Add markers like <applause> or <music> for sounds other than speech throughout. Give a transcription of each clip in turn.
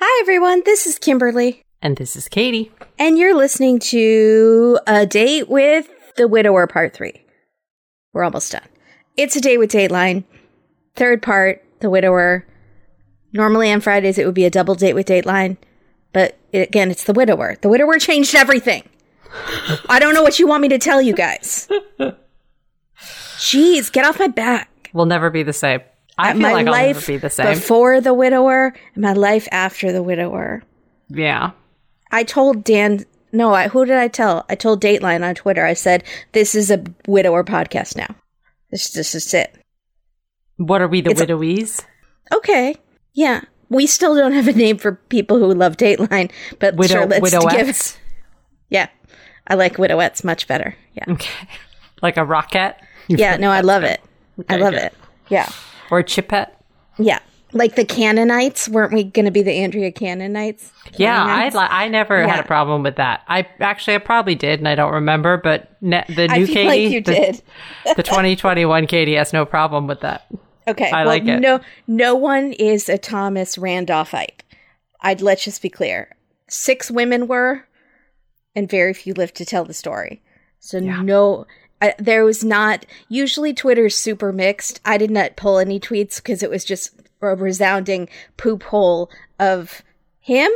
Hi, everyone. This is Kimberly, And this is Katie. and you're listening to A Date with the Widower Part 3. We're almost done. It's A Date with Dateline. Third part, The Widower. Normally on Fridays, it would be a double date with Dateline. But it, again, it's The Widower. The Widower changed everything. I don't know what you want me to tell you guys. <laughs> Jeez, get off my back. We'll never be the same. I feel my like I'll life never be the same. before The Widower and my life after The Widower. yeah. I told Dan. No, I, who did I tell? I told Dateline on Twitter. I said this is a widower podcast now. This this is it. What are we, the It's a- Okay, yeah. We still don't have a name for people who love Dateline, but Widow, sure, let's give widowettes? Yeah, I like widowettes much better. Yeah, Okay. <laughs> Like a rocket? yeah. No, I <laughs> love it. I love good. it. Yeah, Or chipette? yeah. Like the Canaanites, weren't we going to be the Andrea Canaanites? Yeah, I li- I never had a problem with that. I actually I probably did, and I don't remember. But ne- the new Katie, like you the, did. <laughs> the 2021 Katie has no problem with that. Okay. I well, like it. No, no one is a Thomas Randolphite. I'd let's just be clear. Six women were, and very few lived to tell the story. So Yeah. no, I, there was not. Usually, Twitter's super mixed. I did not pull any tweets because it was just a resounding poop hole of him.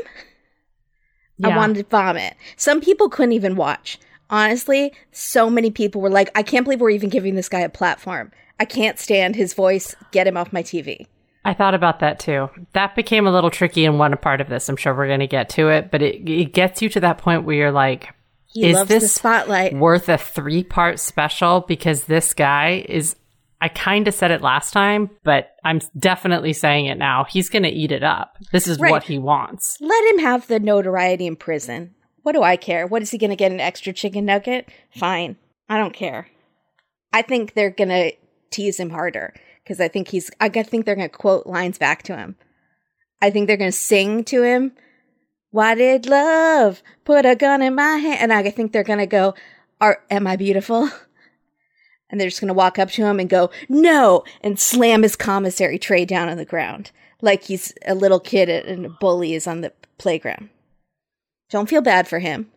I wanted to vomit. Some people couldn't even watch. Honestly, so many people were like, I can't believe we're even giving this guy a platform. I can't stand his voice. Get him off my TV. I thought about that too. That became a little tricky in one part of this. I'm sure we're going to get to it, but it it gets you to that point where you're like, He Is loves the this spotlight. worth a three part special because this guy is I kind of said it last time, but I'm definitely saying it now. He's going to eat it up. This is Right. what he wants. Let him have the notoriety in prison. What do I care? What is he going to get an extra chicken nugget? Fine. I don't care. I think they're going to tease him harder because I think he's, I think they're going to quote lines back to him. I think they're going to sing to him. Why did love put a gun in my hand? And I think they're going to go, Are, Am I beautiful? <laughs> And they're just going to walk up to him and go, No, and slam his commissary tray down on the ground like he's a little kid and a bully is on the playground. Don't feel bad for him.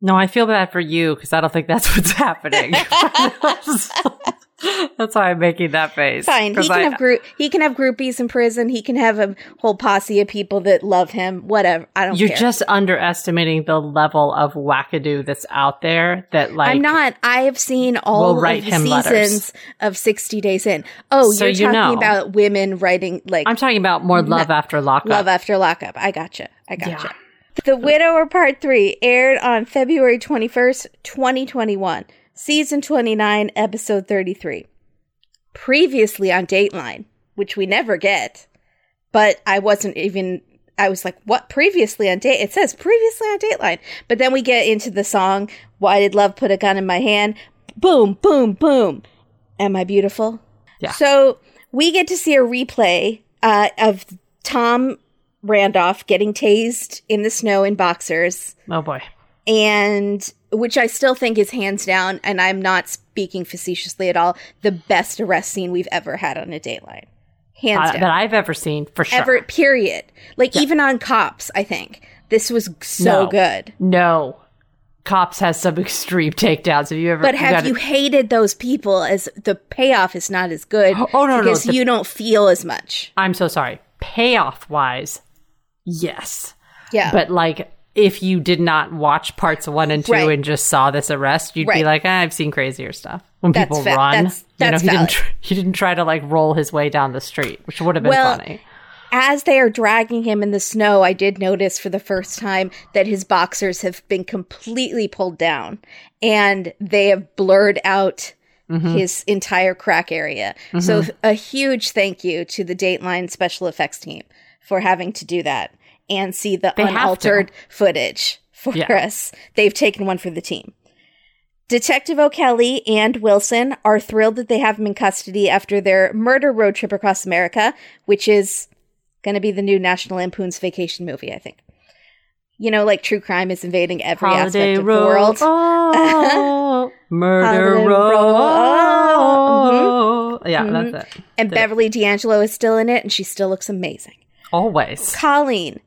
No, I feel bad for you because I don't think that's <laughs> what's happening. <laughs> <laughs> that's why I'm making that face. Fine, he can I- have. He can have groupies in prison. He can have a whole posse of people that love him. Whatever. I don't You're care. just underestimating the level of wackadoo that's out there. That like I'm not. I have seen all We'll of the him letters. seasons of 60 Days In. Oh, So you're you talking know. about women writing like I'm talking about more love after lockup. Love After Lockup. I gotcha. I gotcha. Yeah. The Widower Part 3 aired on February 21st, 2021. Season 29, Episode 33. Previously on Dateline, which we never get, but I wasn't even. I was like, what previously on date? It says previously on Dateline. But then we get into the song, Why Did Love Put a Gun in My Hand? Boom, boom, boom. Am I beautiful? Yeah. So we get to see a replay uh, of Tom Randolph getting tased in the snow in boxers, oh boy. and which I still think is hands down, and I'm not speaking facetiously at all, the best arrest scene we've ever had on a Dateline. Hands Uh, down. that I've ever seen for sure. Ever, period. Like, even on Cops, I think. This was so No. good. No. Cops has some <laughs> extreme takedowns. Have you ever? But have got you hated those people as the payoff is not as good Oh, no, no, because the- you don't feel as much. I'm so sorry. Payoff wise, yes. Yeah. But like, if you did not watch parts one and two Right. and just saw this arrest, you'd be like, ah, I've seen crazier stuff. When That's people fa- run, that's- that's you know, he didn't. Tr- he didn't try to like roll his way down the street, which would have been Well, funny. as they are dragging him in the snow, I did notice for the first time that his boxers have been completely pulled down and they have blurred out Mm-hmm. his entire crack area. So, a huge thank you to the Dateline special effects team for having to do that and see the They unaltered footage for Yeah. us. They've taken one for the team. Detective O'Kelly and Wilson are thrilled that they have him in custody after their murder road trip across America, which is going to be the new National Lampoon's Vacation movie, I think. You know, like true crime is invading every Holiday aspect of Road, the world. oh, <laughs> <laughs> Murder Holiday Road. Road. Yeah, Mhm. that's it. And Beverly D'Angelo is still in it, and she still looks amazing. Always. Colleen,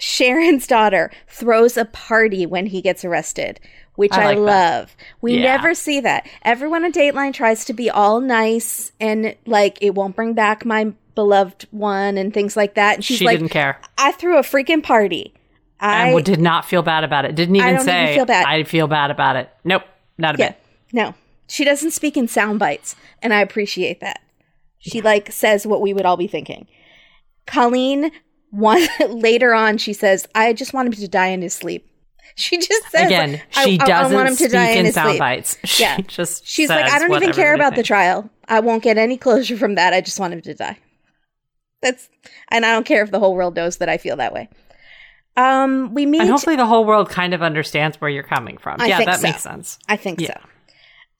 Sharon's daughter throws a party when he gets arrested, which I I, like that. love. We Yeah. never see that. Everyone on Dateline tries to be all nice and like it won't bring back my beloved one and things like that. And she's she like, didn't care. I threw a freaking party. I I did not feel bad about it. Didn't even don't even say feel bad. I feel bad about it. Nope, not a yeah, bit. no. She doesn't speak in sound bites, and I appreciate that. She like says what we would all be thinking. Colleen one <laughs> later on she says, I just want him to die in his sleep. <laughs> She just says Again, she I, doesn't I want him to speak die in, in sound sleep. bites. <laughs> She Yeah. just She's like, I don't even care about the trial. I won't get any closure from that. I just want him to die. That's and I don't care if the whole world knows that I feel that way. Um, we meet. And hopefully the whole world kind of understands where you're coming from. I yeah, that so. makes sense. I think Yeah. so.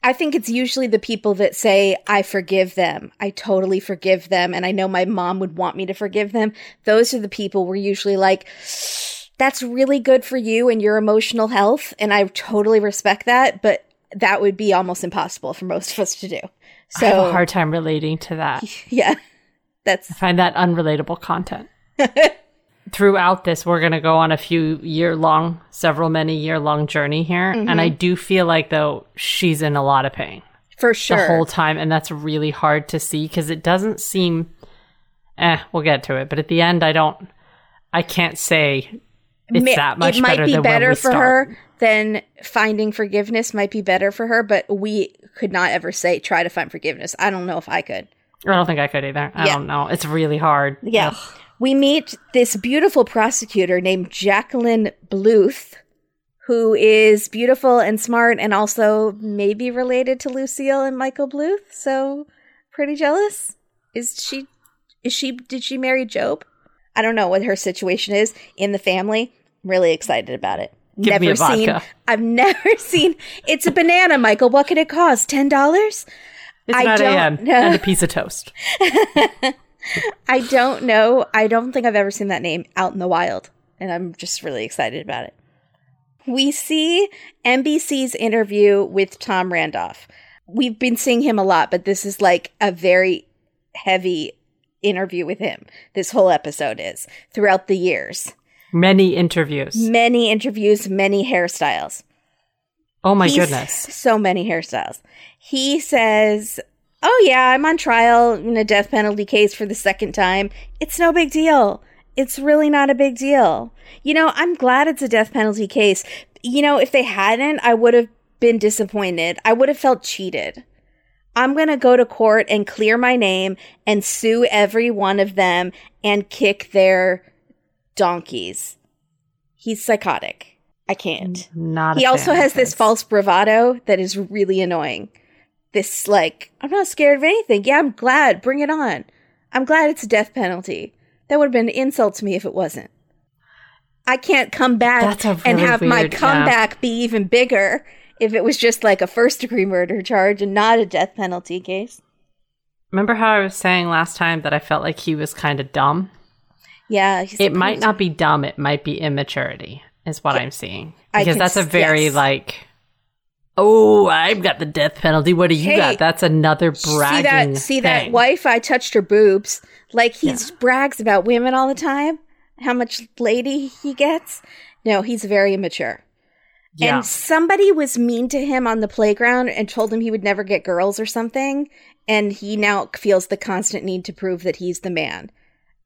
I think it's usually the people that say, I forgive them. I totally forgive them. And I know my mom would want me to forgive them. Those are the people we're usually like, that's really good for you and your emotional health. And I totally respect that. But that would be almost impossible for most of us to do. So, I have a hard time relating to that. <laughs> yeah, that's I find that unrelatable content. <laughs> Throughout this, we're going to go on a few year long, several many year long journey here. Mm-hmm. And I do feel like, though, she's in a lot of pain for sure. the whole time. And that's really hard to see because it doesn't seem, eh, we'll get to it. But at the end, I don't, I can't say it's Ma- that much it might better be better for start. her than finding forgiveness might be better for her but we could not ever say try to find forgiveness i don't know if i could I don't think I could either. I Yeah. don't know. It's really hard. yeah Ugh. We meet this beautiful prosecutor named jacqueline bluth who is beautiful and smart and also maybe related to lucille and michael bluth. So pretty jealous. Is she is she did she marry job? I don't know what her situation is in the family. I'm really excited about it. Give never me a seen i've <laughs> never seen it's a banana michael. What could it cost? Ten dollars? It's I 9 don't know. and a piece of toast. <laughs> i don't know i don't think i've ever seen that name out in the wild and i'm just really excited about it we see nbc's interview with tom randolph we've been seeing him a lot but this is like a very heavy interview with him this whole episode is throughout the years Many interviews. many interviews many hairstyles Oh my He's- goodness. So many hairstyles. He says, Oh, yeah, I'm on trial in a death penalty case for the second time. It's no big deal. It's really not a big deal. You know, I'm glad it's a death penalty case. You know, if they hadn't, I would have been disappointed. I would have felt cheated. I'm going to go to court and clear my name and sue every one of them and kick their donkeys. He's psychotic. I can't Not. he also has of this false bravado that is really annoying. This like, I'm not scared of anything. Yeah, I'm glad. Bring it on. I'm glad it's a death penalty. That would have been an insult to me if it wasn't. I can't come back a and really have my weird- yeah. comeback be even bigger if it was just like a first degree murder charge and not a death penalty case. Remember how I was saying last time that I felt like he was kind of dumb? Yeah, It might not be dumb. It might be immaturity, is what I'm seeing. Because that's a very yes. like, oh, I've got the death penalty. What do you Hey, got? That's another see bragging. that see that thing. wife i touched her boobs like he brags about women all the time how much lady he gets no he's very immature Yeah. and somebody was mean to him on the playground and told him he would never get girls or something and he now feels the constant need to prove that he's the man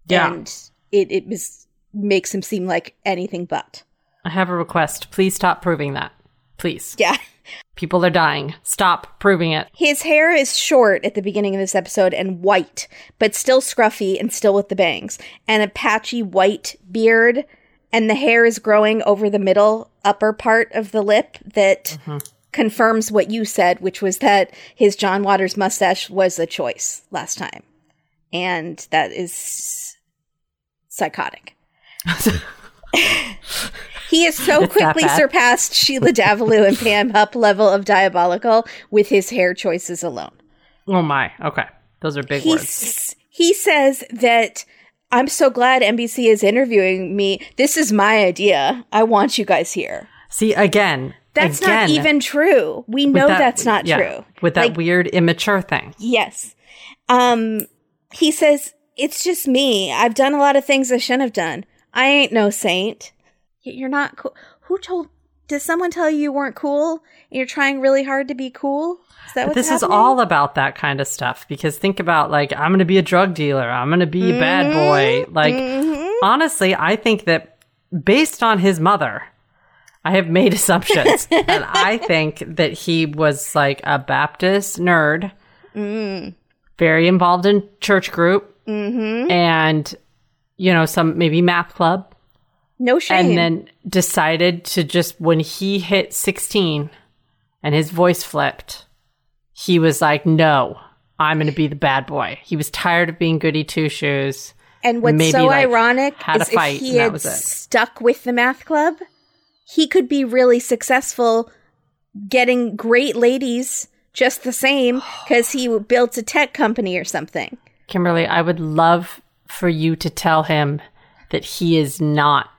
yeah. and it, it was makes him seem like anything but I have a request. Please stop proving that. Please. yeah <laughs> People are dying. Stop proving it. His hair is short at the beginning of this episode and white, but still scruffy and still with the bangs, and a patchy white beard, and the hair is growing over the middle upper part of the lip that confirms what you said, which was that his John Waters mustache was a choice last time. And that is psychotic. <laughs> <laughs> He has so It's quickly surpassed Sheila Davalloo and Pam Hupp level of diabolical with his hair choices alone. Oh my. Okay. Those are big He, words. s- he says that I'm so glad NBC is interviewing me. This is my idea. I want you guys here. See, again. That's again, not even true. We know that- that's not yeah, true. With that Like, weird immature thing. Yes. Um he says, It's just me. I've done a lot of things I shouldn't have done. I ain't no saint. You're not cool. Who told? Did someone tell you you weren't cool? And you're trying really hard to be cool. Is that But what's this is all about that kind of stuff because think about like I'm going to be a drug dealer, I'm going to be a bad boy. Like Mhm. honestly, I think that based on his mother, I have made <laughs> assumptions, and I <laughs> think that he was like a Baptist nerd, Mm. very involved in church group, Mhm. and you know some maybe math club, No shame. and then decided to just when he hit 16 and his voice flipped he was like no i'm going to be the bad boy he was tired of being goody two shoes And what's maybe, so like, ironic is if he had stuck with the math club, he could be really successful getting great ladies just the same because he built a tech company or something. kimberly i would love for you to tell him that he is not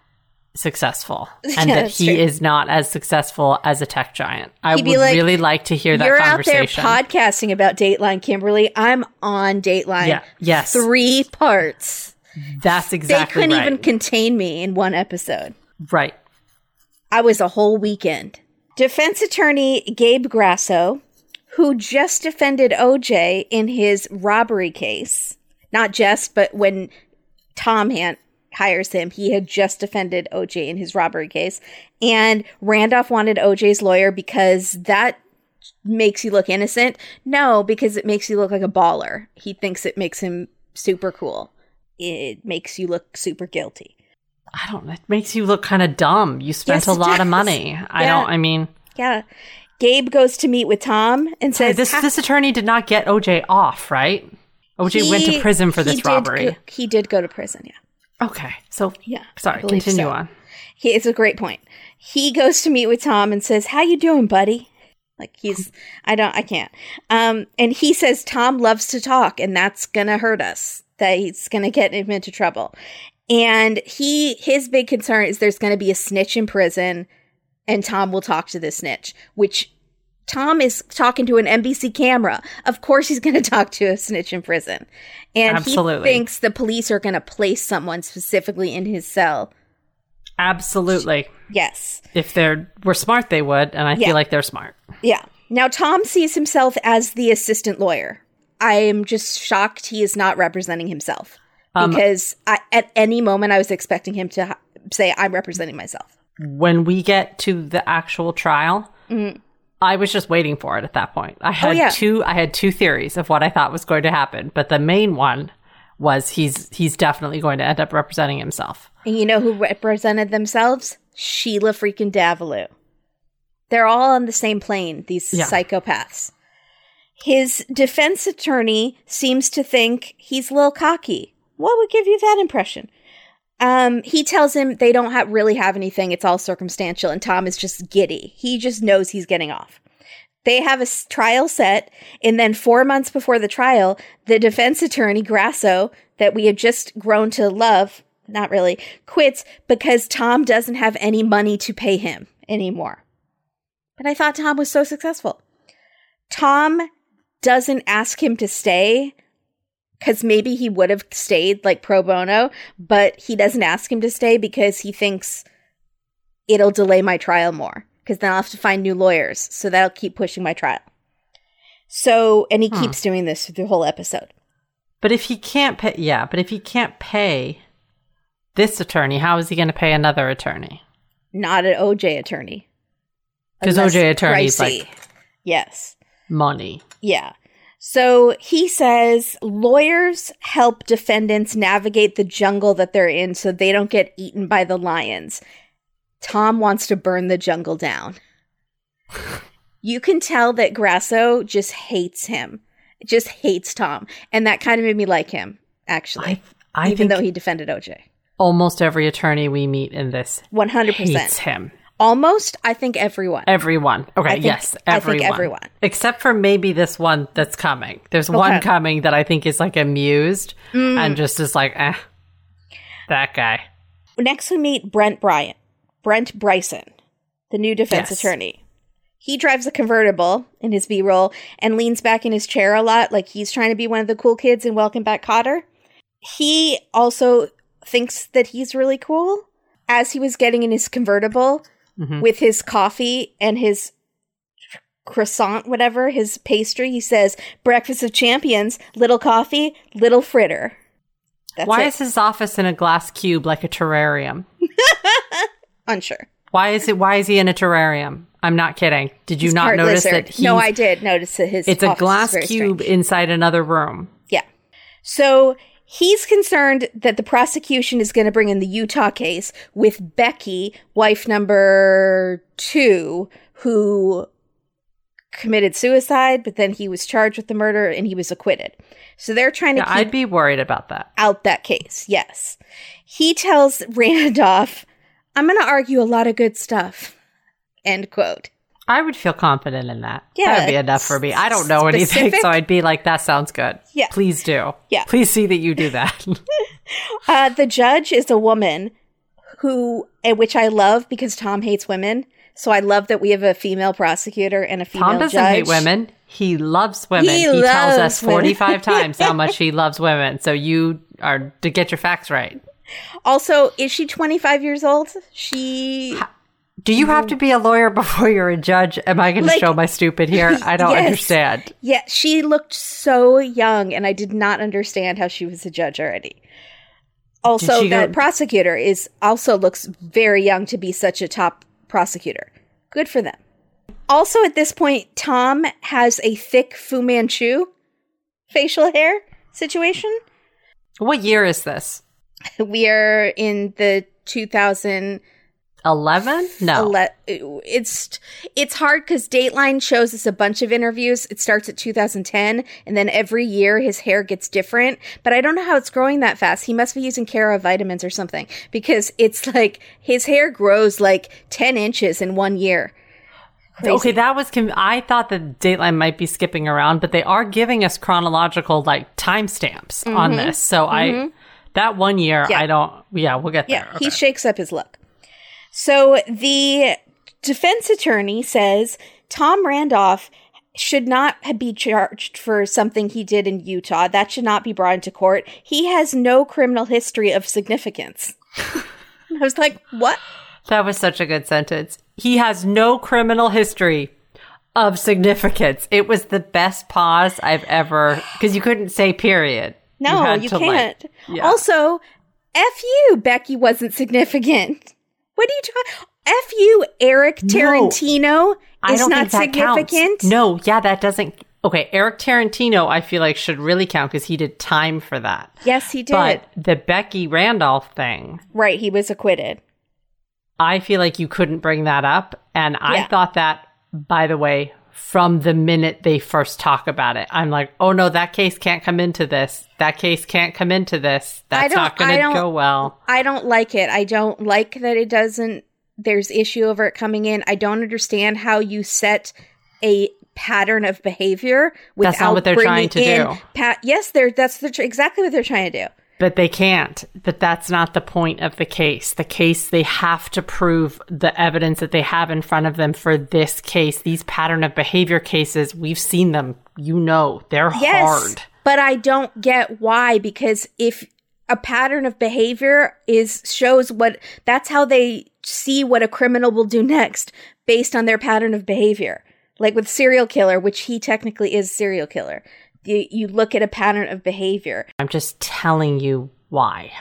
successful <laughs> and Yeah, that he true. is not as successful as a tech giant i would like, really like to hear that You're out there podcasting about Dateline, Kimberly. I'm on Dateline. yeah yes Three parts. that's exactly They couldn't right even contain me in one episode. right I was a whole weekend. Defense attorney Gabe Grasso, who just defended OJ in his robbery case, not just, but when Tom Han- hires him, he had just defended OJ in his robbery case. And Randolph wanted OJ's lawyer because that makes you look innocent. No, because it makes you look like a baller. He thinks it makes him super cool. It makes you look super guilty. I don't. It makes you look kind of dumb. You spent Yes, a lot of does. money. I don't. I mean, Yeah. Gabe goes to meet with Tom and says, this this attorney did not get OJ off, right? OJ went to prison for this robbery. go- he did go to prison, yeah. okay, so Yeah. sorry. Continue so. on. He, it's a great point. He goes to meet with Tom and says, "How you doing, buddy?" Like he's I don't I can't. Um and he says Tom loves to talk and that's going to hurt us. That he's going to get him into trouble. And he his big concern is there's going to be a snitch in prison and Tom will talk to the snitch, which Tom is talking to an NBC camera. Of course he's going <laughs> to talk to a snitch in prison. And Absolutely. he thinks the police are going to place someone specifically in his cell. Absolutely. Yes. If they were smart, they would, and I Yeah. feel like they're smart. Yeah. Now, Tom sees himself as the assistant lawyer. I am just shocked he is not representing himself Um, because I, at any moment I was expecting him to ha- say, I'm representing myself. When we get to the actual trial, I was just waiting for it at that point. I had Mm-hmm. Oh, yeah. two. I had two theories of what I thought was going to happen, but the main one was he's he's definitely going to end up representing himself. And you know who represented themselves? Sheila freaking Davalloo. They're all on the same plane, these Yeah. psychopaths. His defense attorney seems to think he's a little cocky. What would give you that impression? Um, he tells him they don't have, really have anything. It's all circumstantial. And Tom is just giddy. He just knows he's getting off. They have a trial set. And then four months before the trial, the defense attorney, Grasso, that we have just grown to love, not really, quits because Tom doesn't have any money to pay him anymore. But I thought Tom was so successful. Tom doesn't ask him to stay because maybe he would have stayed like pro bono, but he doesn't ask him to stay because he thinks it'll delay my trial more because then I'll have to find new lawyers. So that'll keep pushing my trial. So, and he Hmm. keeps doing this through the whole episode. But if he can't pay, yeah, but if he can't pay this attorney, how is he going to pay another attorney? Not an OJ attorney. Because OJ attorney's pricey. like- yes. Money. Yeah. So he says lawyers help defendants navigate the jungle that they're in so they don't get eaten by the lions. Tom wants to burn the jungle down. <laughs> you can tell that Grasso just hates him, just hates Tom. And that kind of made me like him, actually, I, I even though he defended OJ. almost every attorney we meet in this 100%. hates him. Almost, I think everyone. Everyone. Okay, think- yes, I think everyone. everyone. Except for maybe this one that's coming. There's one coming that I think is like amused Mm. and just is like, eh, that guy. Next, we meet Brent Bryant, Brent Bryson, the new defense Yes. attorney. He drives a convertible in his B roll and leans back in his chair a lot, like he's trying to be one of the cool kids in Welcome Back Kotter. He also thinks that he's really cool. As he was getting in his convertible Mhm. with his coffee and his croissant, whatever, his pastry, he says, Breakfast of Champions, little coffee, little fritter. That's Why it. is his office in a glass cube like a terrarium? <laughs> unsure? Why is it? Why is he in a terrarium? I'm not kidding. Did you He's not notice lizard. that? No, I did notice that his It's a glass cube strange. inside another room. Yeah. So he's concerned that the prosecution is going to bring in the Utah case with Becky, wife number two, who committed suicide, but then he was charged with the murder and he was acquitted. So they're trying to Yeah, I'd be worried about that. out that case. Yes. He tells <laughs> Randolph, I'm going to argue a lot of good stuff. End quote. I would feel confident in that. Yeah, That'd be enough for me. I don't know anything, so I'd be like, that sounds good. Yeah. Please do. Yeah. Please see that you do that. <laughs> Uh, the judge is a woman who, eh, which I love because Tom hates women. So I love that we have a female prosecutor and a female Tom doesn't judge. hate women. He loves women. He He, tells us 45 <laughs> times how much he loves women. So you are to get your facts right. Also, is she 25 years old? She Do you have mm-hmm. to be a lawyer <laughs> before you're a judge? Am I going to show my stupid here? <laughs> I don't Yes. understand. yeah, she looked so young and I did not understand how she was a judge already. Also, she go- that prosecutor is also looks very young to be such a top prosecutor. Good for them. Also, at this point, Tom has a thick Fu Manchu facial hair situation. What year is this? <laughs> We are in the 2000 11? No. ele- it's it's hard because Dateline shows us a bunch of interviews. It starts at 2010, and then every year his hair gets different. But I don't know how it's growing that fast. He must be using Cara vitamins or something because it's <laughs> like his hair grows like 10 inches in one year. Crazy. Okay, that was. Com- I thought that Dateline might be skipping around, but they are giving us chronological like timestamps on this. So I that one year, Mm-hmm. Yeah. I don't. Yeah, we'll get Yeah, there. he shakes up his look. So the defense attorney says Tom Randolph should not be charged for something he did in Utah. That should not be brought into court. He has no criminal history of significance. <laughs> I was like, what? that was such a good sentence. He has no criminal history of significance. It was the best pause I've ever because you couldn't say period. No, had you, can't. yeah. Also, F you, Becky wasn't significant. What are you talking? F you, Eric Tarantino I is don't not think that counts. significant. No, yeah, that doesn't. Okay, Eric Tarantino, I feel like should really count because he did time for that. Yes, he did. But the Becky Randolph thing, right, he was acquitted. I feel like you couldn't bring that up. And I thought that, by the way, from the minute they first talk about it, I'm like, oh no, that case can't come into this. That case can't come into this. That's don't- going to go well. I don't like it. I don't like that it doesn't. There's issue over it coming in. I don't understand how you set a pattern of behavior without That's not what they're trying to do. Yes, they're that's the tr- exactly what they're trying to do. But they can't. But that's not the point of the case. The case, they have to prove the evidence that they have in front of them for this case. These pattern of behavior cases, we've seen them. You know, they're Yes, hard. but I don't get why because if a pattern of behavior is shows what that's how they see what a criminal will do next based on their pattern of behavior. Like with serial killer, which he technically is serial killer. You, you look at a pattern of behavior. I'm just telling you why.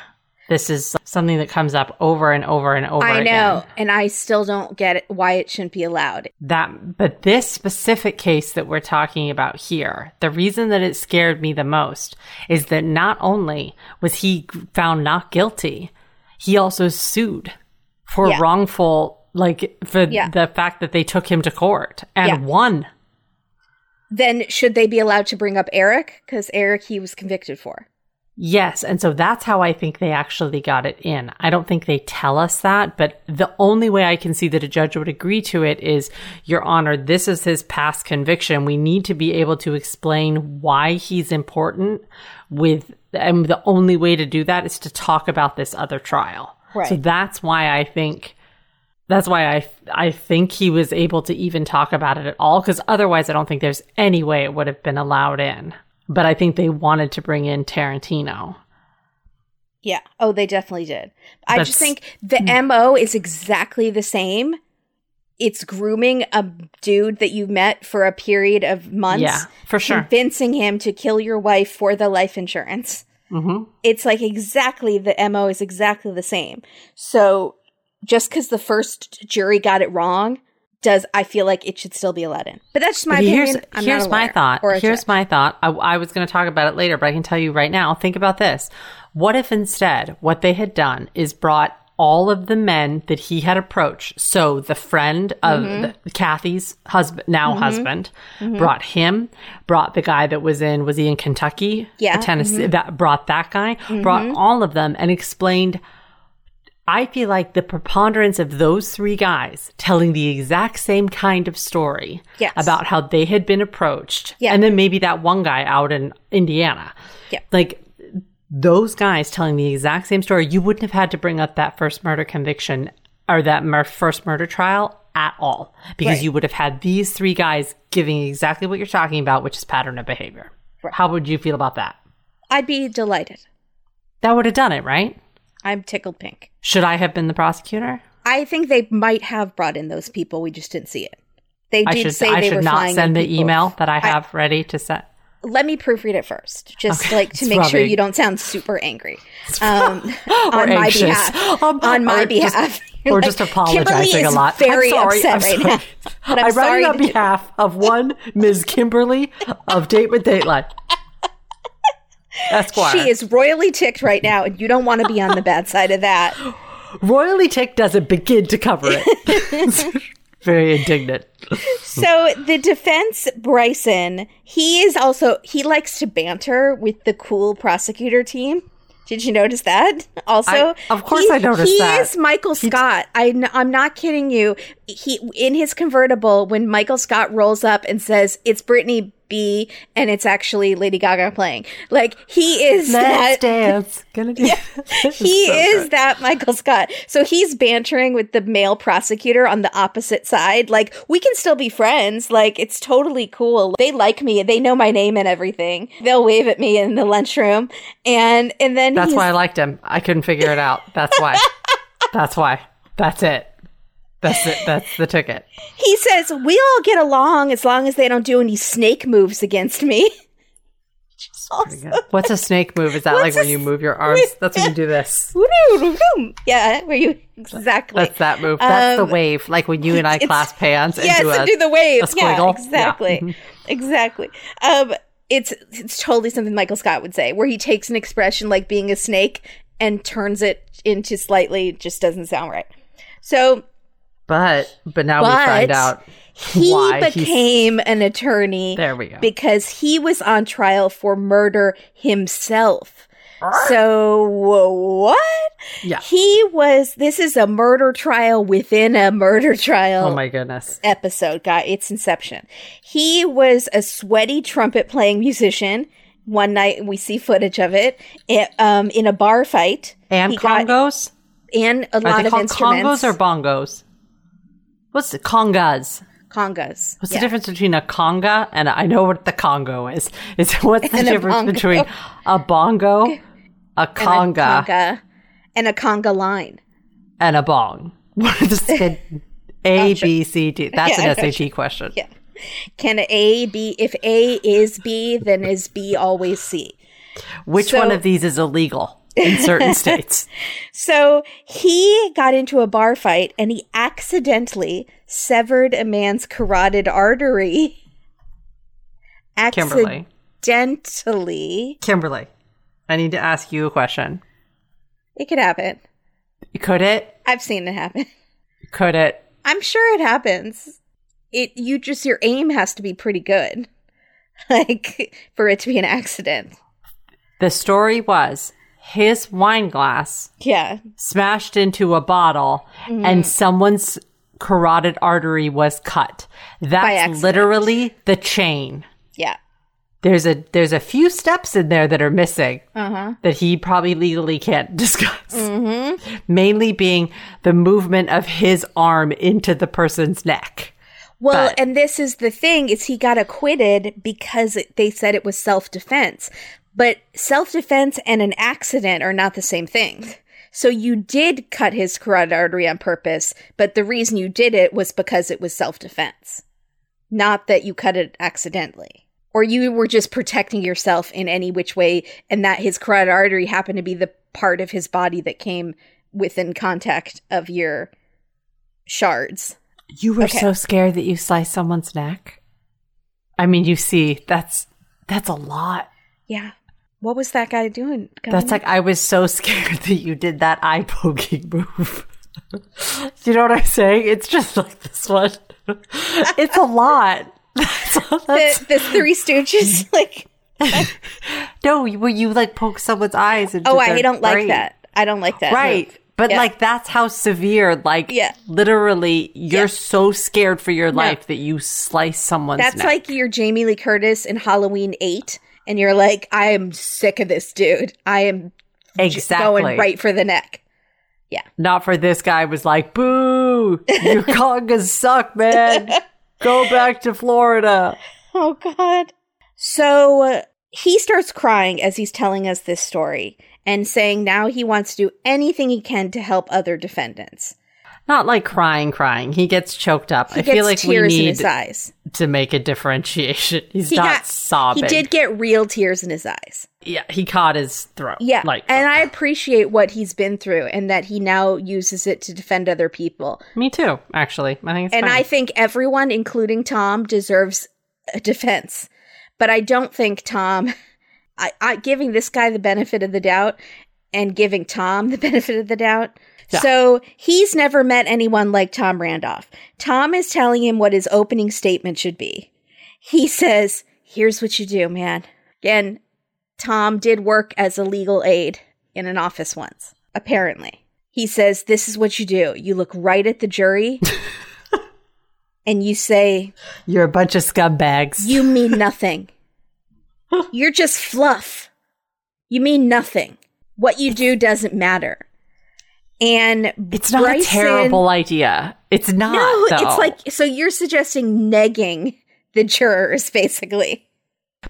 This is something that comes up over and over and over again. I again. know, and I still don't get it, why it shouldn't be allowed. that but this specific case that we're talking about here the reason that it scared me the most is that not only was he found not guilty he also sued for Yeah. wrongful like for Yeah. the fact that they took him to court and Yeah. won Then should they be allowed to bring up Eric? Because Eric, he was convicted for. Yes. And so that's how I think they actually got it in. I don't think they tell us that, but the only way I can see that a judge would agree to it is, Your Honor, this is his past conviction. We need to be able to explain why he's important with, and the only way to do that is to talk about this other trial. Right. So that's why I think that's why I I think he was able to even talk about it at all because otherwise I don't think there's any way it would have been allowed in. But I think they wanted to bring in Tarantino. Yeah. Oh, they definitely did. I just think the MO is exactly the same. It's grooming a dude that you met for a period of months. Yeah, for sure. Convincing him to kill your wife for the life insurance. Mm-hmm. It's like exactly the MO is exactly the same. So just because the first jury got it wrong, does I feel like it should still be allowed in. But that's just my opinion. here's I'm here's my thought. Here's judge. my thought. I, I was going to talk about it later, but I can tell you right now. Think about this. What if instead what they had done is brought all of the men that he had approached. So the friend of Mm-hmm. the, Kathy's husband, now husband, brought him, brought the guy that was in, was he in Kentucky? Yeah. Mm-hmm. Tennessee, that brought that guy, brought all of them and explained I feel like the preponderance of those three guys telling the exact same kind of story Yes. about how they had been approached. Yeah. And then maybe that one guy out in Indiana. Yeah. Like those guys telling the exact same story, you wouldn't have had to bring up that first murder conviction or that mur- first murder trial at all because Right. you would have had these three guys giving exactly what you're talking about, which is pattern of behavior. Right. How would you feel about that? I'd be delighted. That would have done it, right? I'm tickled pink. Should I have been the prosecutor? I think they might have brought in those people. We just didn't see it. They I did should say I they should were not send the people. email that I have ready to send. Let me proofread it first, just Okay. like to It's make sure you don't sound super angry um, <laughs> Or on my anxious. behalf. <laughs> Um, on my behalf, <laughs> or You're just like, apologizing Kimberly a lot. Very I'm sorry, upset I'm right sorry. now. But I'm, I'm sorry on behalf of one Ms. Kimberly of Date with Dateline. Esquire. She is royally ticked right now, and you don't want to be on the bad side of that. <gasps> royally tick doesn't begin to cover it. <laughs> <laughs> Very indignant. So the defense, Bryson, he is also he likes to banter with the cool prosecutor team. Did you notice that? Also, I- of course he- I noticed he that. is Michael Scott. I, I'm not kidding you. He in his convertible when Michael Scott rolls up and says it's Britney B and it's actually Lady Gaga playing. Like he is Let's that dance. Gonna do <laughs> <laughs> he So is that Michael Scott. So he's bantering with the male prosecutor on the opposite side. Like, we can still be friends. Like, it's totally cool. They like me. They know my name and everything. They'll wave at me in the lunchroom. And, and then That's why I liked him. I couldn't figure it out. That's why. <laughs> That's why. That's it. That's it. That's the ticket. <laughs> he says, we all get along as long as they don't do any snake moves against me. <laughs> Also- What's a snake move? Is that like when you move your arms? That's when you do this. <laughs> yeah, where you, exactly. That's that move. That's Um, the wave. Like when you and I clasp hands and yes, do a, and do the wave. Yeah, exactly, Yeah. exactly. Um, it's it's totally something Michael Scott would say, where he takes an expression like being a snake and turns it into slightly just doesn't sound right. So But but now But we find out he <laughs> became an attorney. There we go. Because he was on trial for murder himself. So what? Yeah. He was. This is a murder trial within a murder trial Oh my goodness. episode got its inception. He was a sweaty trumpet playing musician. One night we see footage of it, it um, in a bar fight. And He got- congos? and a Are lot they of instruments. congos or bongos? What's the congas? congas? What's Yeah. the difference between a conga and a, I know what the Congo is. <laughs> Is what's the And difference between a bongo, <laughs> a And a conga, conga and a conga line. and a bong? <laughs> What is this? A B C D. That's Yeah, an SAT question. Yeah. Can A be if A is B, then is B always C? Which So- one of these is illegal in certain <laughs> states? So he got into a bar fight and he accidentally severed a man's carotid artery. Kimberly. Accidentally. Kimberly, I need to ask you a question. It could happen. Could it? I've seen it happen. Could it? I'm sure it happens. It you just your aim has to be pretty good. <laughs> Like for it to be an accident. The story was his wine glass Yeah. smashed into a bottle Mm-hmm. and someone's carotid artery was cut. That's literally the chain. Yeah. There's a there's a few steps in there that are missing Uh-huh. that he probably legally can't <laughs> discuss. Mm-hmm. Mainly being the movement of his arm into the person's neck. Well, But- and this is the thing is he got acquitted because they said it was self-defense. But self defense and an accident are not the same thing. So you did cut his carotid artery on purpose, but the reason you did it was because it was self defense, not that you cut it accidentally. Or you were just protecting yourself in any which way, and that his carotid artery happened to be the part of his body that came within contact of your shards. You were Okay. so scared that you sliced someone's neck. I mean, you see, that's that's a lot. Yeah. What was that guy doing? That's like I was so <laughs> scared that you did that eye poking move. <laughs> you know what I'm saying? It's just like this one. <laughs> it's a lot. That's, that's, the, the Three Stooges. Like, no, you- you like poke someone's eyes. Into oh, I don't like that. I don't like that. Right. move. But Yeah. like that's how severe, like Yeah. literally you're Yeah. so scared for your life that you slice someone's That's neck. like you're Jamie Lee Curtis in Halloween 8, and you're like, I am sick of this dude. I am exactly going right for the neck. Yeah. Not for this guy was like, boo, your <laughs> congas suck, man. Go back to Florida. Oh, God. So uh, he starts crying as he's telling us this story and saying now he wants to do anything he can to help other defendants. Not like crying, crying. He gets choked up. He I feel like we tears in need his eyes. to make a differentiation. <laughs> He's He not got- sobbing. He did get real tears in his eyes. Yeah, he caught his throat. Yeah. like and I appreciate what he's been through and that he now uses it to defend other people. me too. Actually, I think it's And fine. I think everyone, including Tom, deserves a defense. But I don't think Tom, I, I giving this guy the benefit of the doubt and giving Tom the <laughs> benefit of the doubt. Yeah. So he's never met anyone like Tom Randolph. Tom is telling him what his opening statement should be. He says, Here's what you do, man. Again, Tom did work as a legal aid in an office once, apparently. He says, This is what you do. You look right at the jury <laughs> and you say, you're a bunch of scumbags. You mean nothing. <laughs> You're just fluff. You mean nothing. What you do doesn't matter. And it's not Bryson- a terrible idea. It's not. No, though. it's like so you're suggesting negging the jurors, basically.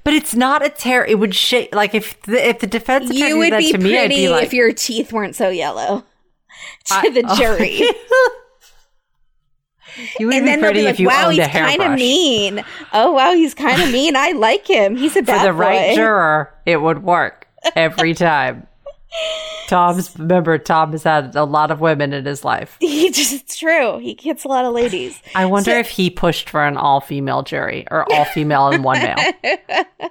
but it's not a terror. It would shake. Like if the, if the defense attorney You would that be to me, I'd pretty be like, if your teeth weren't so yellow. <laughs> To I- the oh. <laughs> jury. <laughs> you would and be then pretty be like, if you wow, owned he's kind of mean. Oh, wow, he's kind of mean. I like him. He's a For bad the right juror, it would work every time. Tom's remember Tom has had a lot of women in his life. <laughs> He just, it's true. He gets a lot of ladies. I wonder if he pushed for an all female jury or all female and one male. <laughs>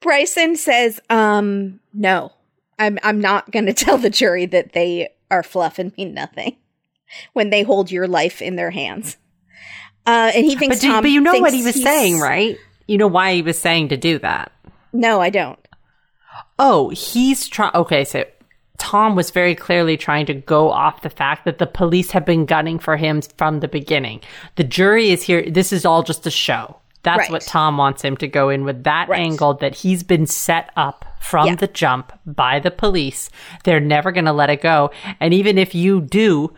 Bryson says, um, no, I'm, I'm not going <laughs> to tell the jury that they are fluff and mean nothing when they hold your life in their hands. Uh, and he thinks But, do- Tom but you know what he was saying, right? You know why he was saying to do that. No, I don't. Oh, he's trying. Okay, so Tom was very clearly trying to go off the fact that the police have been gunning for him from the beginning. The jury is here. This is all just a show. That's Right. what Tom wants him to go in with that Right. angle that he's been set up from Yeah. the jump by the police. They're never going to let it go. And even if you do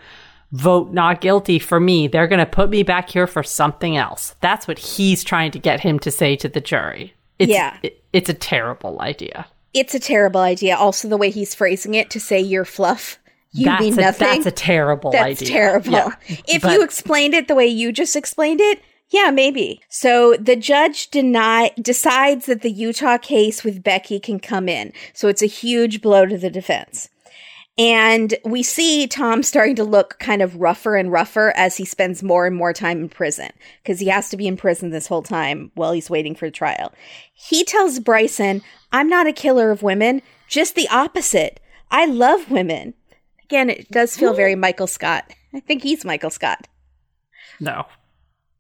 vote not guilty for me, they're going to put me back here for something else. That's what he's trying to get him to say to the jury. It's, Yeah. it- it's a terrible idea. It's a terrible idea. Also, the way he's phrasing it to say you're fluff, you that's mean a, nothing. That's a terrible That's idea. terrible. Yeah. If But- you explained it the way you just explained it, yeah, maybe. So the judge deny decides that the Utah case with Becky can come in. So it's a huge blow to the defense. And we see Tom starting to look kind of rougher and rougher as he spends more and more time in prison because he has to be in prison this whole time while he's waiting for trial. He tells Bryson, I'm not a killer of women, just the opposite. I love women. Again, it does feel very Michael Scott. I think he's Michael Scott. no.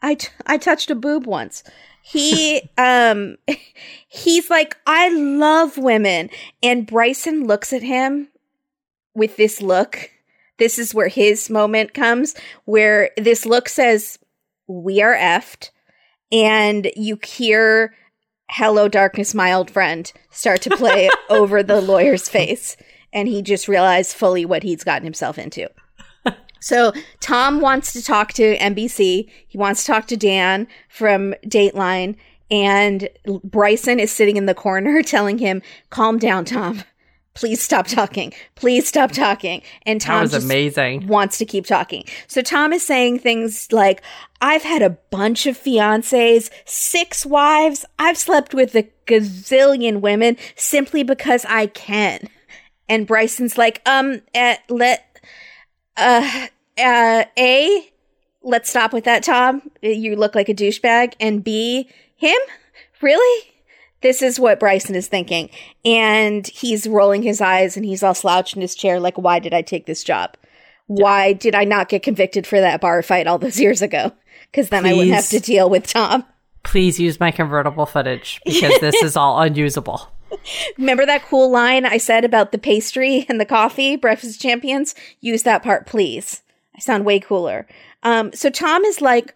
I, t- I touched a boob once. He <laughs> um <laughs> he's like I love women and Bryson looks at him with this look. This is where his moment comes where this look says we are effed and you hear hello darkness my old friend start to play <laughs> over the lawyer's face and he just realized fully what he's gotten himself into. So Tom wants to talk to NBC. He wants to talk to Dan from Dateline. And Bryson is sitting in the corner <laughs> telling him, calm down, Tom. Please stop talking. Please stop talking. And Tom That was amazing. wants to keep talking. So Tom is saying things like, I've had a bunch of fiancés, six wives. I've slept with a gazillion women simply because I can. And Bryson's like, um, uh, let, uh, uh, A, let's stop with that, Tom. You look like a douchebag. And B, him? Really? This is what Bryson is thinking. And he's rolling his eyes and he's all slouched in his chair, like, why did I take this job? Why did I not get convicted for that bar fight all those years ago? Because then I wouldn't have to deal with Tom. Please use my convertible footage because this is all unusable. <laughs> <laughs> Remember that cool line I said about the pastry and the coffee, Breakfast Champions? Use that part, please. I sound way cooler. Um, so Tom is like,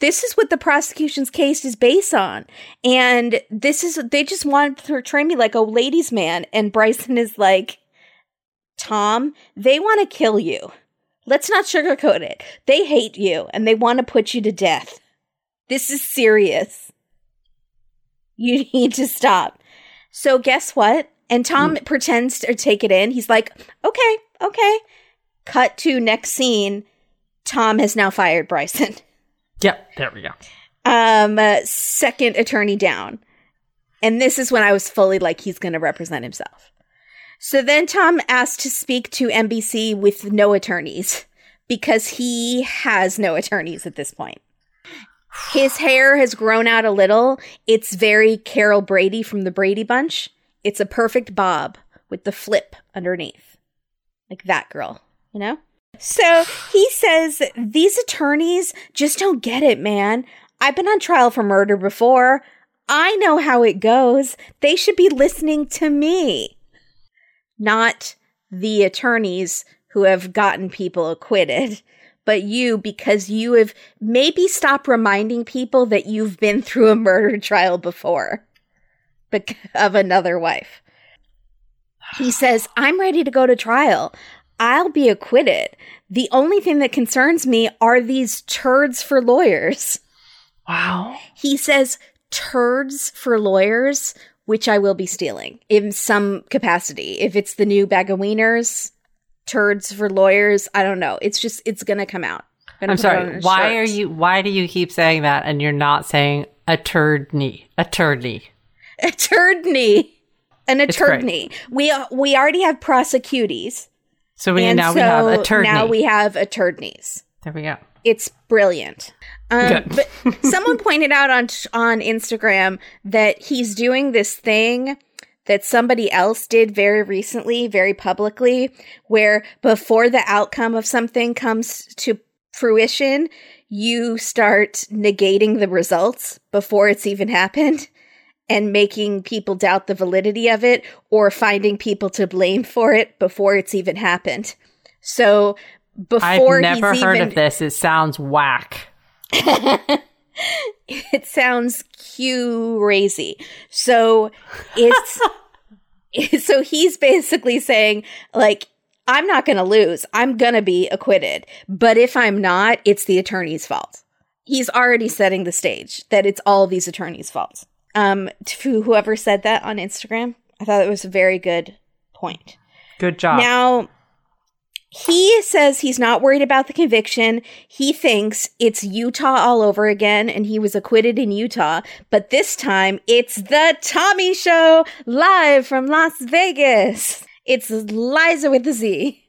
this is what the prosecution's case is based on. And this is, they just want to portray me like a ladies' man. And Bryson is like, Tom, they want to kill you. Let's not sugarcoat it. They hate you and they want to put you to death. This is serious. You <laughs> need to stop. So guess what? And Tom hmm. pretends to take it in. He's like, okay, okay. Cut to next scene. Tom has now fired Bryson. <laughs> Yep, there we go. Um, uh, second attorney down. And this is when I was fully like, he's going to represent himself. So then Tom asked to speak to NBC with no attorneys because he has no attorneys at this point. His hair has grown out a little. It's very Carol Brady from the Brady Bunch. It's a perfect bob with the flip underneath. Like that girl, you know? So he says, These attorneys just don't get it, man. I've been on trial for murder before. I know how it goes. They should be listening to me, not the attorneys who have gotten people acquitted, but you because you have maybe stopped reminding people that you've been through a murder trial before of another wife. He says, I'm ready to go to trial. I'll be acquitted. The only thing that concerns me are these turds for lawyers. Wow. He says turds for lawyers, which I will be stealing in some capacity. If it's the new bag of wieners, turds for lawyers, I don't know. It's just, it's going to come out. I'm put it on sorry. Why shirt. are you? Why do you keep saying that and you're not saying a turd knee? A turd knee. A turd knee. An attorney. We, we already have prosecutees. So we and now so we have a turd now we have attorneys. there we go. It's brilliant. Um, but someone <laughs> pointed out on on Instagram that he's doing this thing that somebody else did very recently, very publicly, where before the outcome of something comes to fruition, you start negating the results before it's even happened and making people doubt the validity of it or finding people to blame for it before it's even happened. So before I've never heard even, of this. It sounds whack. <laughs> it sounds crazy. So it's <laughs> so he's basically saying like I'm not going to lose. I'm going to be acquitted. But if I'm not, it's the attorney's fault. He's already setting the stage that it's all these attorneys' faults. Um to whoever said that on Instagram, I thought it was a very good point. Good job. Now, he says he's not worried about the conviction. He thinks it's Utah all over again, and he was acquitted in Utah. But this time, it's the Tommy Show live from Las Vegas. It's Liza with the Z.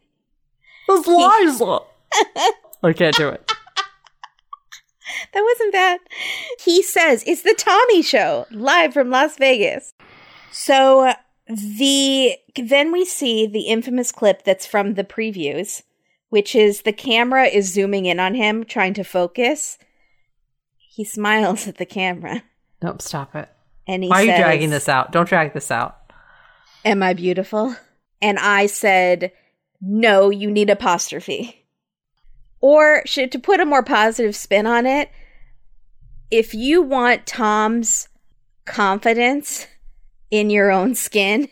It's Liza. <laughs> I can't do it. <laughs> That wasn't bad. He says it's the Tommy Show live from Las Vegas. So the then we see the infamous clip that's from the previews, which is the camera is zooming in on him, trying to focus. He smiles <laughs> at the camera Nope, stop it. and he Why are you says, dragging this out? Don't drag this out. Am I beautiful? And I said, No, you need apostrophe. Or should to put a more positive spin on it, if you want Tom's confidence in your own skin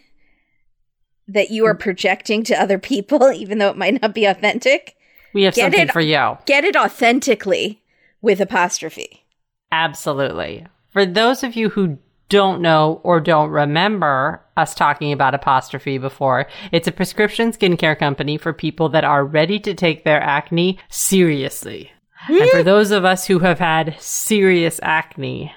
that you are mm. projecting to other people, <laughs> even though it might not be authentic, We have Get something it- for you. get it authentically with apostrophe. Absolutely. For those of you who don't know or don't remember us talking about apostrophe before, it's a prescription skincare company for people that are ready to take their acne seriously. and for those of us who have had serious acne,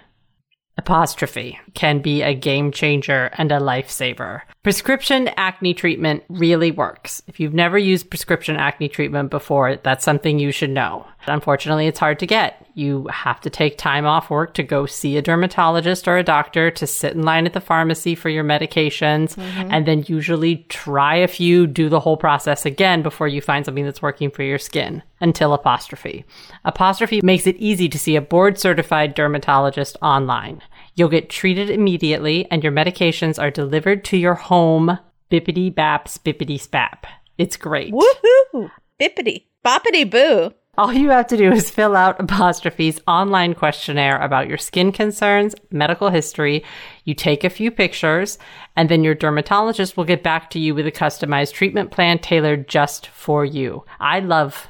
apostrophe can be a game changer and a lifesaver. Prescription acne treatment really works. If you've never used prescription acne treatment before, that's something you should know. Unfortunately, it's hard to get. You have to take time off work to go see a dermatologist or a doctor to sit in line at the pharmacy for your medications mm-hmm. and then usually try a few, do the whole process again before you find something that's working for your skin until apostrophe. Apostrophe makes it easy to see a board certified dermatologist online. You'll get treated immediately and your medications are delivered to your home. Bippity baps, bippity spap. It's great. Woohoo! Bippity. Boppity boo. All you have to do is fill out Apostrophe's online questionnaire about your skin concerns, medical history. You take a few pictures, and then your dermatologist will get back to you with a customized treatment plan tailored just for you. I love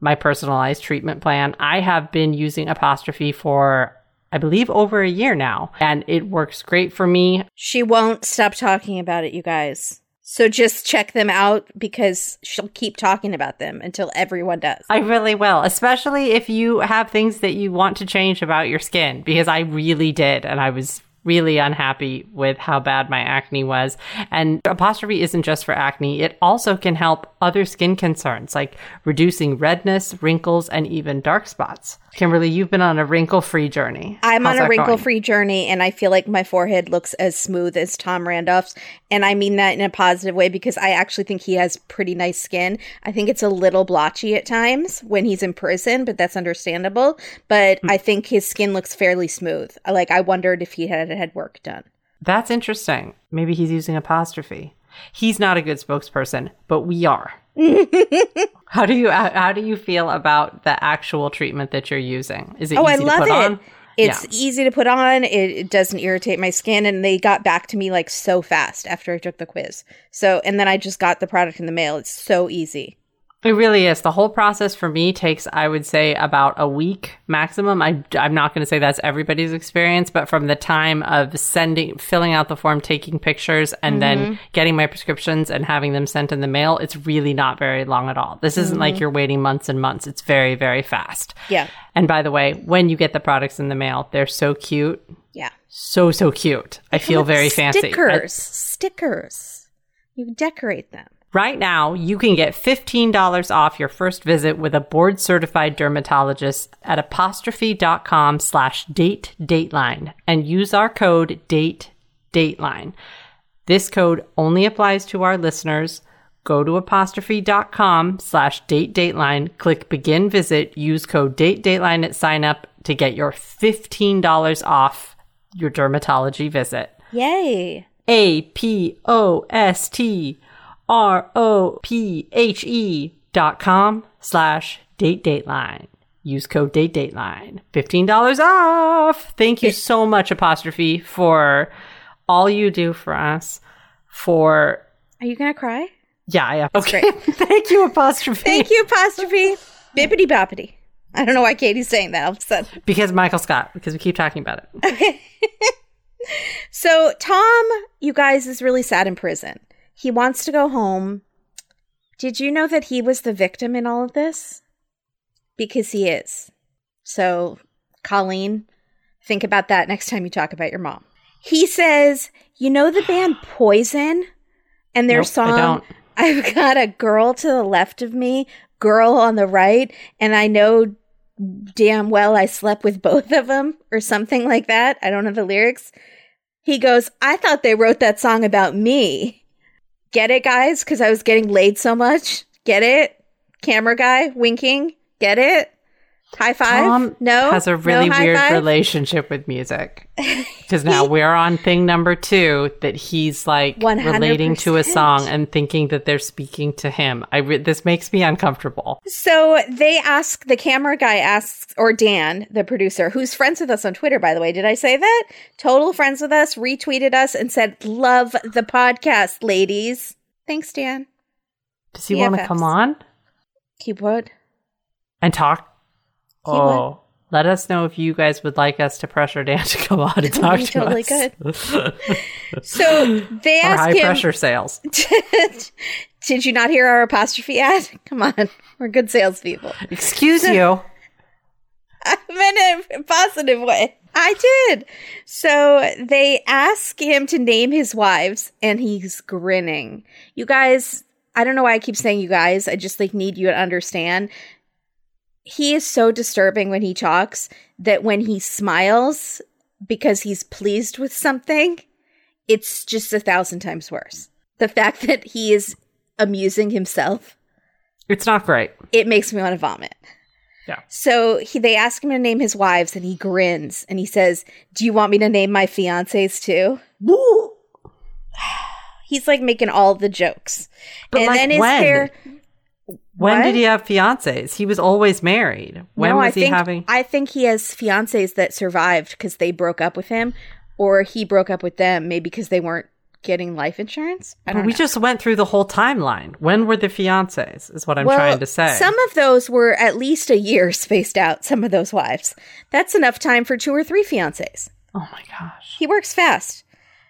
my personalized treatment plan. I have been using Apostrophe for, I believe, over a year now, and it works great for me. She won't stop talking about it, you guys. So just check them out because she'll keep talking about them until everyone does. I really will, especially if you have things that you want to change about your skin, because I really did. And I was really unhappy with how bad my acne was. And apostrophe isn't just for acne. It also can help other skin concerns like reducing redness, wrinkles, and even dark spots. Kimberly, you've been on a wrinkle free journey. I'm How's on a wrinkle free journey and I feel like my forehead looks as smooth as Tom Randolph's. And I mean that in a positive way because I actually think he has pretty nice skin. I think it's a little blotchy at times when he's in prison, but that's understandable. But Hmm. I think his skin looks fairly smooth. Like I wondered if he had had work done. That's interesting. Maybe he's using apostrophe. He's not a good spokesperson, but we are. <laughs> how do you how do you feel about the actual treatment that you're using? Is it Oh, I easy love to put it. on? It's Yeah. easy to put on. It, it doesn't irritate my skin, and they got back to me like so fast after I took the quiz. So, and then I just got the product in the mail. It's so easy. It really is. The whole process for me takes, I would say, about a week maximum. I, I'm not going to say that's everybody's experience, but from the time of sending, filling out the form, taking pictures, and then mm-hmm. getting my prescriptions and having them sent in the mail, it's really not very long at all. This isn't like mm-hmm. you're waiting months and months. It's very, very fast. Yeah, And by the way, when you get the products in the mail, they're so cute. yeah. So, so cute. I feel very fancy. Stickers, stickers. You decorate them. Right now, you can get $15 off your first visit with a board certified dermatologist at apostrophe.com slash date dateline and use our code date dateline. This code only applies to our listeners. Go to apostrophe.com slash date dateline, click begin visit, use code date dateline at sign up to get your $15 off your dermatology visit. Yay! A P O S T R O P H E dot com slash date dateline. Use code date dateline. $15 off. Thank you so much, Apostrophe, for all you do for us. For, Are you gonna cry? yeah, yeah. Okay. great. <laughs> Thank you, Apostrophe. Thank you, apostrophe. Bippity boppity. I don't know why Katie's saying that all of a sudden. Because Michael Scott, because we keep talking about it. Okay. <laughs> So Tom, you guys, is really sad in prison. He wants to go home. Did you know that he was the victim in all of this? Because he is. So, Colleen, think about that next time you talk about your mom. He says, "You know the band Poison and their nope, song, <laughs> I've got a girl to the left of me, girl on the right, and I know damn well I slept with both of them or something like that. I don't know the lyrics. He goes, I thought they wrote that song about me. Get it, guys? Because I was getting laid so much. Get it? Camera guy winking. Get it? High five? Tom no? has a really high weird five? relationship with music <laughs> because now we're on thing number two that he's like 100%. relating to a song and thinking that they're speaking to him. I re- this makes me uncomfortable. So they ask, the camera guy asks, or Dan, the producer, who's friends with us on Twitter, by the way. Did I say that? Total friends with us, retweeted us and said, Love the podcast, ladies. Thanks, Dan. Does he want to come on He would. and talk? Oh, Let us know if you guys would like us to pressure Dan to come on and <laughs> talk We to totally us. <laughs> So they asked high him, pressure sales. <laughs> Did you not hear our apostrophe ad? Come on, we're good salespeople. Excuse you. I meant in a positive way. I did. So they ask him to name his wives, and he's grinning. You guys, I don't know why I keep saying you guys. I just like need you to understand. He is so disturbing when he talks that when he smiles because he's pleased with something, it's just a thousand times worse. The fact that he is amusing himself, It's not great. it makes me want to vomit. Yeah. So he, they ask him to name his wives, and he grins and he says, "Do you want me to name my fiancés too?" <sighs> He's like making all the jokes, But and like then his when? hair. When What? did he have fiancés? He was always married. When no, was I he think, having? I think he has fiancés that survived because they broke up with him, or he broke up with them, maybe because they weren't getting life insurance. I don't we know. just went through the whole timeline. When were the fiancés? Is what I'm Well, trying to say. Some of those were at least a year <laughs> spaced out. Some of those wives. That's enough time for two or three fiancés. oh my gosh. He works fast.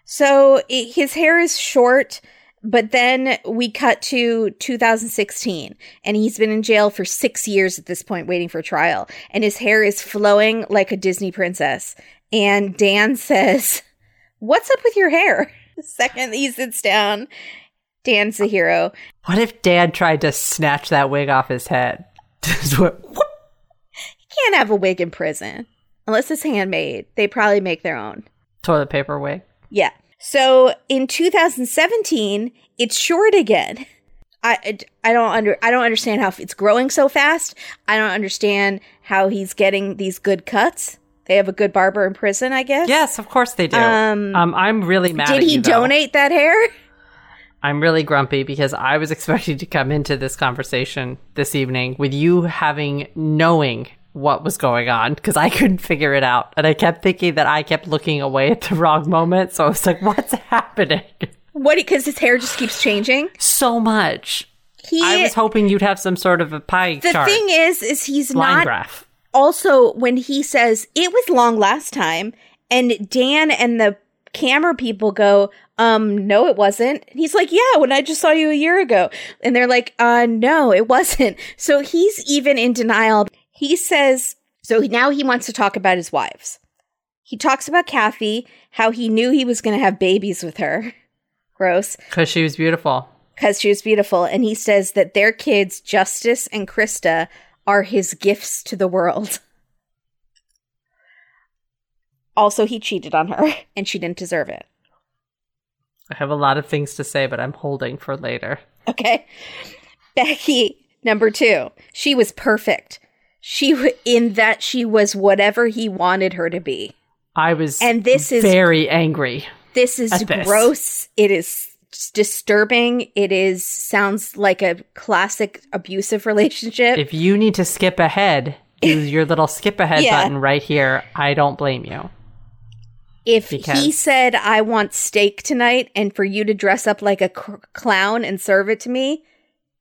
So his hair is short, but then we cut to 2016 and he's been in jail for six years at this point, waiting for trial. And his hair is flowing like a Disney princess. And Dan <laughs> says, What's up with your hair? <laughs> The second he sits down, Dan's the hero. What if Dad tried to snatch that wig off his head? <laughs> Whoop. Can't have a wig in prison unless it's handmade. They probably make their own. Toilet paper wig. Yeah. So in 2017, it's short again. I, I don't under I don't understand how it's growing so fast. I don't understand how he's getting these good cuts. They have a good barber in prison, I guess. Yes, of course they do. Um, Um, I'm really mad. Did at he you, donate that hair? I'm really grumpy because I was <laughs> expecting to come into this conversation this evening with you having knowing what was going on because I couldn't figure it out. And I kept thinking that I kept looking away at the <laughs> wrong moment. So I was like, what's <laughs> happening? What? Because his hair just keeps changing. So much. He. I was hoping you'd have some sort of a pie the chart. thing is, is he's not graph. also when he says it was long last time and dan and the camera people go um no it wasn't and he's like yeah when i just saw you a year ago and they're like uh no it wasn't so he's even in denial he says so now he wants to talk about his wives he talks about kathy how he knew he was going to have babies with her <laughs> gross Because she was beautiful. because she was beautiful. And he says that their kids, Justice and Krista, are his gifts to the world. <laughs> Also, he cheated on her, <laughs> and she didn't deserve it. I have a lot of things to say, but I'm holding for later. Okay. Becky, number two, she was perfect. She, w- in that she was whatever he wanted her to be. I was And this is very angry. This is this. gross. It is disturbing. It is sounds like a classic abusive relationship. If you need to skip ahead, use your little skip ahead <laughs> Yeah. button right here. I don't blame you. If he said, I want steak tonight and for you to dress up like a c- clown and serve it to me,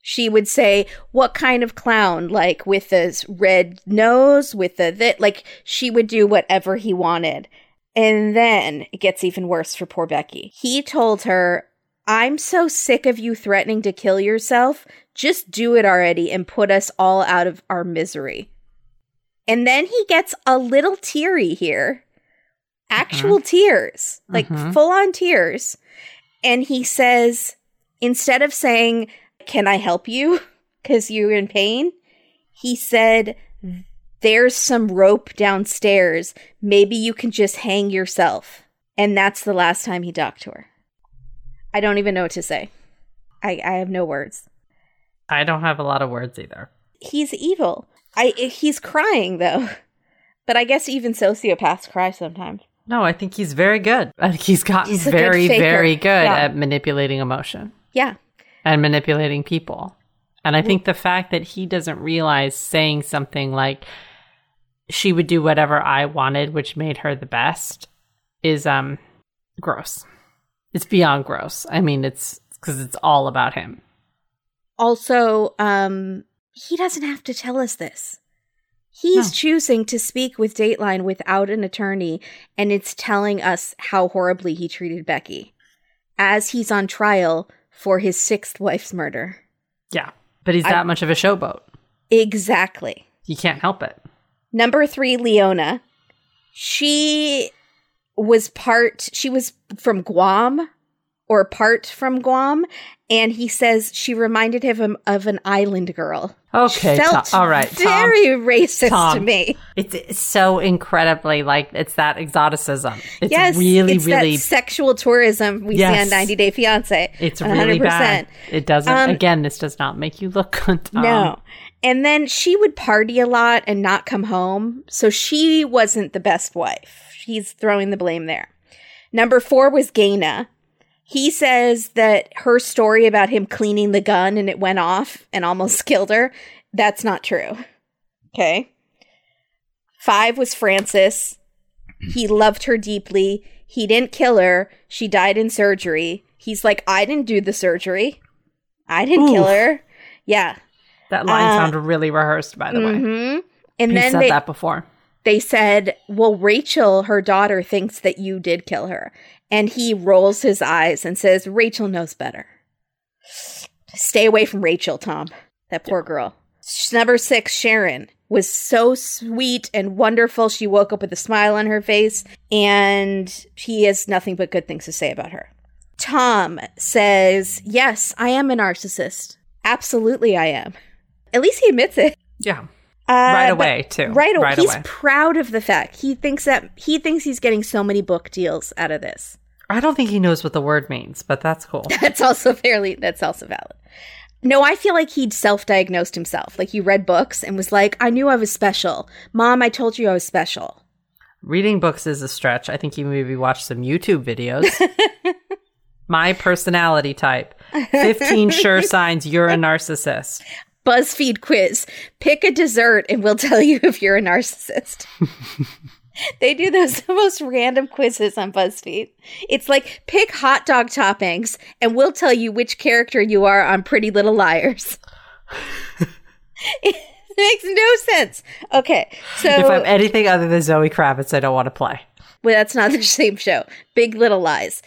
she would say, What kind of clown? Like with this red nose, with the that, like she would do whatever he wanted. And then it gets even worse for poor Becky. He told her, I'm so sick of you threatening to kill yourself. Just do it already and put us all out of our misery. And then he gets a little teary here. Actual tears, like Mhm. full on tears. And he says, instead of saying, Can I help you? <laughs> Because you're in pain, he said, There's some rope downstairs. Maybe you can just hang yourself. And that's the last time he talked to her. I don't even know what to say. I, I have no words. I don't have a lot of words either. He's evil. I he's crying though. <laughs> But I guess even sociopaths cry sometimes. No, I think he's very good. I <laughs> think he's gotten He's a good very, very good Yeah. at manipulating emotion Yeah. And manipulating people. And I think the fact that he doesn't realize saying something like she would do whatever I wanted, which made her the best, is um gross. It's beyond gross. I mean, it's because it's all about him. Also, um, he doesn't have to tell us this. He's No. choosing to speak with Dateline without an attorney, and it's telling us how horribly he treated Becky as he's on trial for his sixth wife's murder. Yeah. But he's I- that much of a showboat. Exactly. He can't help it. Number three, Leona. She was part, she was from Guam or part from Guam. And he says she reminded him of an island girl. Okay. Tom- all right. Tom. very racist to me. It's, it's so incredibly like it's that exoticism. It's yes, really, it's really, that sexual tourism we Yes. see on 90 Day Fiance. it's really bad. It doesn't. Um, again, this does not make you look good. Tom. No. And then she would party a lot and not come home. So she wasn't the best wife. He's throwing the blame there. Number four was Gaina. He says that her story about him cleaning the gun and it went off and almost <laughs> killed her, that's not true. Okay. Five was Francis. He loved her deeply. He didn't kill her. She died in surgery. He's like, I didn't do the surgery. I didn't kill her. Yeah. That line Uh, sounded really rehearsed, by the way. hmm And He then said they, that before. they said, Well, Rachel, her daughter, thinks that you did kill her. And he rolls his eyes and says, Rachel knows better. Stay away from Rachel, Tom. That poor girl. Number six, Sharon was so sweet and wonderful. She woke up with a smile on her face, and he has nothing but good things to say about her. Tom says, Yes, I am a narcissist. Absolutely, I am. At least he admits it. Yeah. Uh, right away, too. Right, away. Right he's away. proud of the fact he thinks that he thinks he's getting so many book deals out of this. I don't think he knows what the word means, but that's cool. <laughs> That's also fairly. That's also valid. No, I feel like he'd self-diagnosed himself. Like he read books and was like, "I knew I was special, Mom. I told you I was special." Reading books is a stretch. I think you maybe watch some YouTube videos. <laughs> My personality type 15 sure <laughs> signs you're a narcissist. BuzzFeed quiz: Pick a dessert, and we'll tell you if you're a narcissist. <laughs> they do those <laughs> most random quizzes on BuzzFeed. It's like pick hot dog toppings, and we'll tell you which character you are on Pretty Little Liars. <laughs> it makes no sense. Okay, so If I'm anything other than Zoe Kravitz, I don't want to play. well, that's not the same show. Big Little Lies.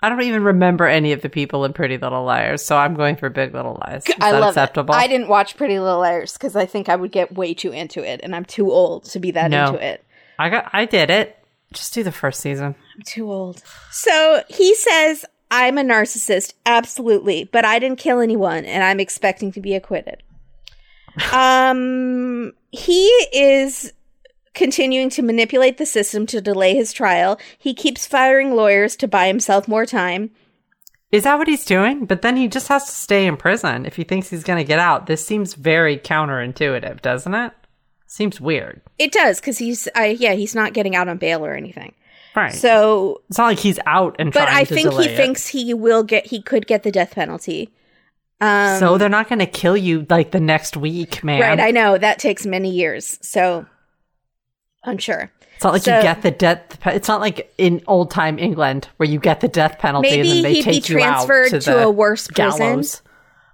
I don't even remember any of the people in Pretty Little Liars, so I'm going for Big Little Lies. Is I that love acceptable? it. I didn't watch Pretty Little Liars because I think I would get way too into it, and I'm too old to be that No. into it. I got I did it. Just do the first season. I'm too old. So he says, I'm a narcissist, absolutely, but I didn't kill anyone and I'm expecting to be acquitted. um, he is continuing to manipulate the system to delay his trial. He keeps firing lawyers to buy himself more time. Is that what he's doing? But then he just has to stay in prison if he thinks he's going to get out. This seems very counterintuitive, doesn't it? Seems weird. It does because he's, I yeah, he's not getting out on bail or anything. Right. So, it's not like he's out and but I think he it. thinks he will get, he could get the death penalty. Um, so they're not going to kill you like the next week, man. Right, I know that takes many years. So unsure. it's not like so- you get the death. pe- It's not like in old time England where you get the death penalty and then they take you out to, to, the a worse prison. gallows.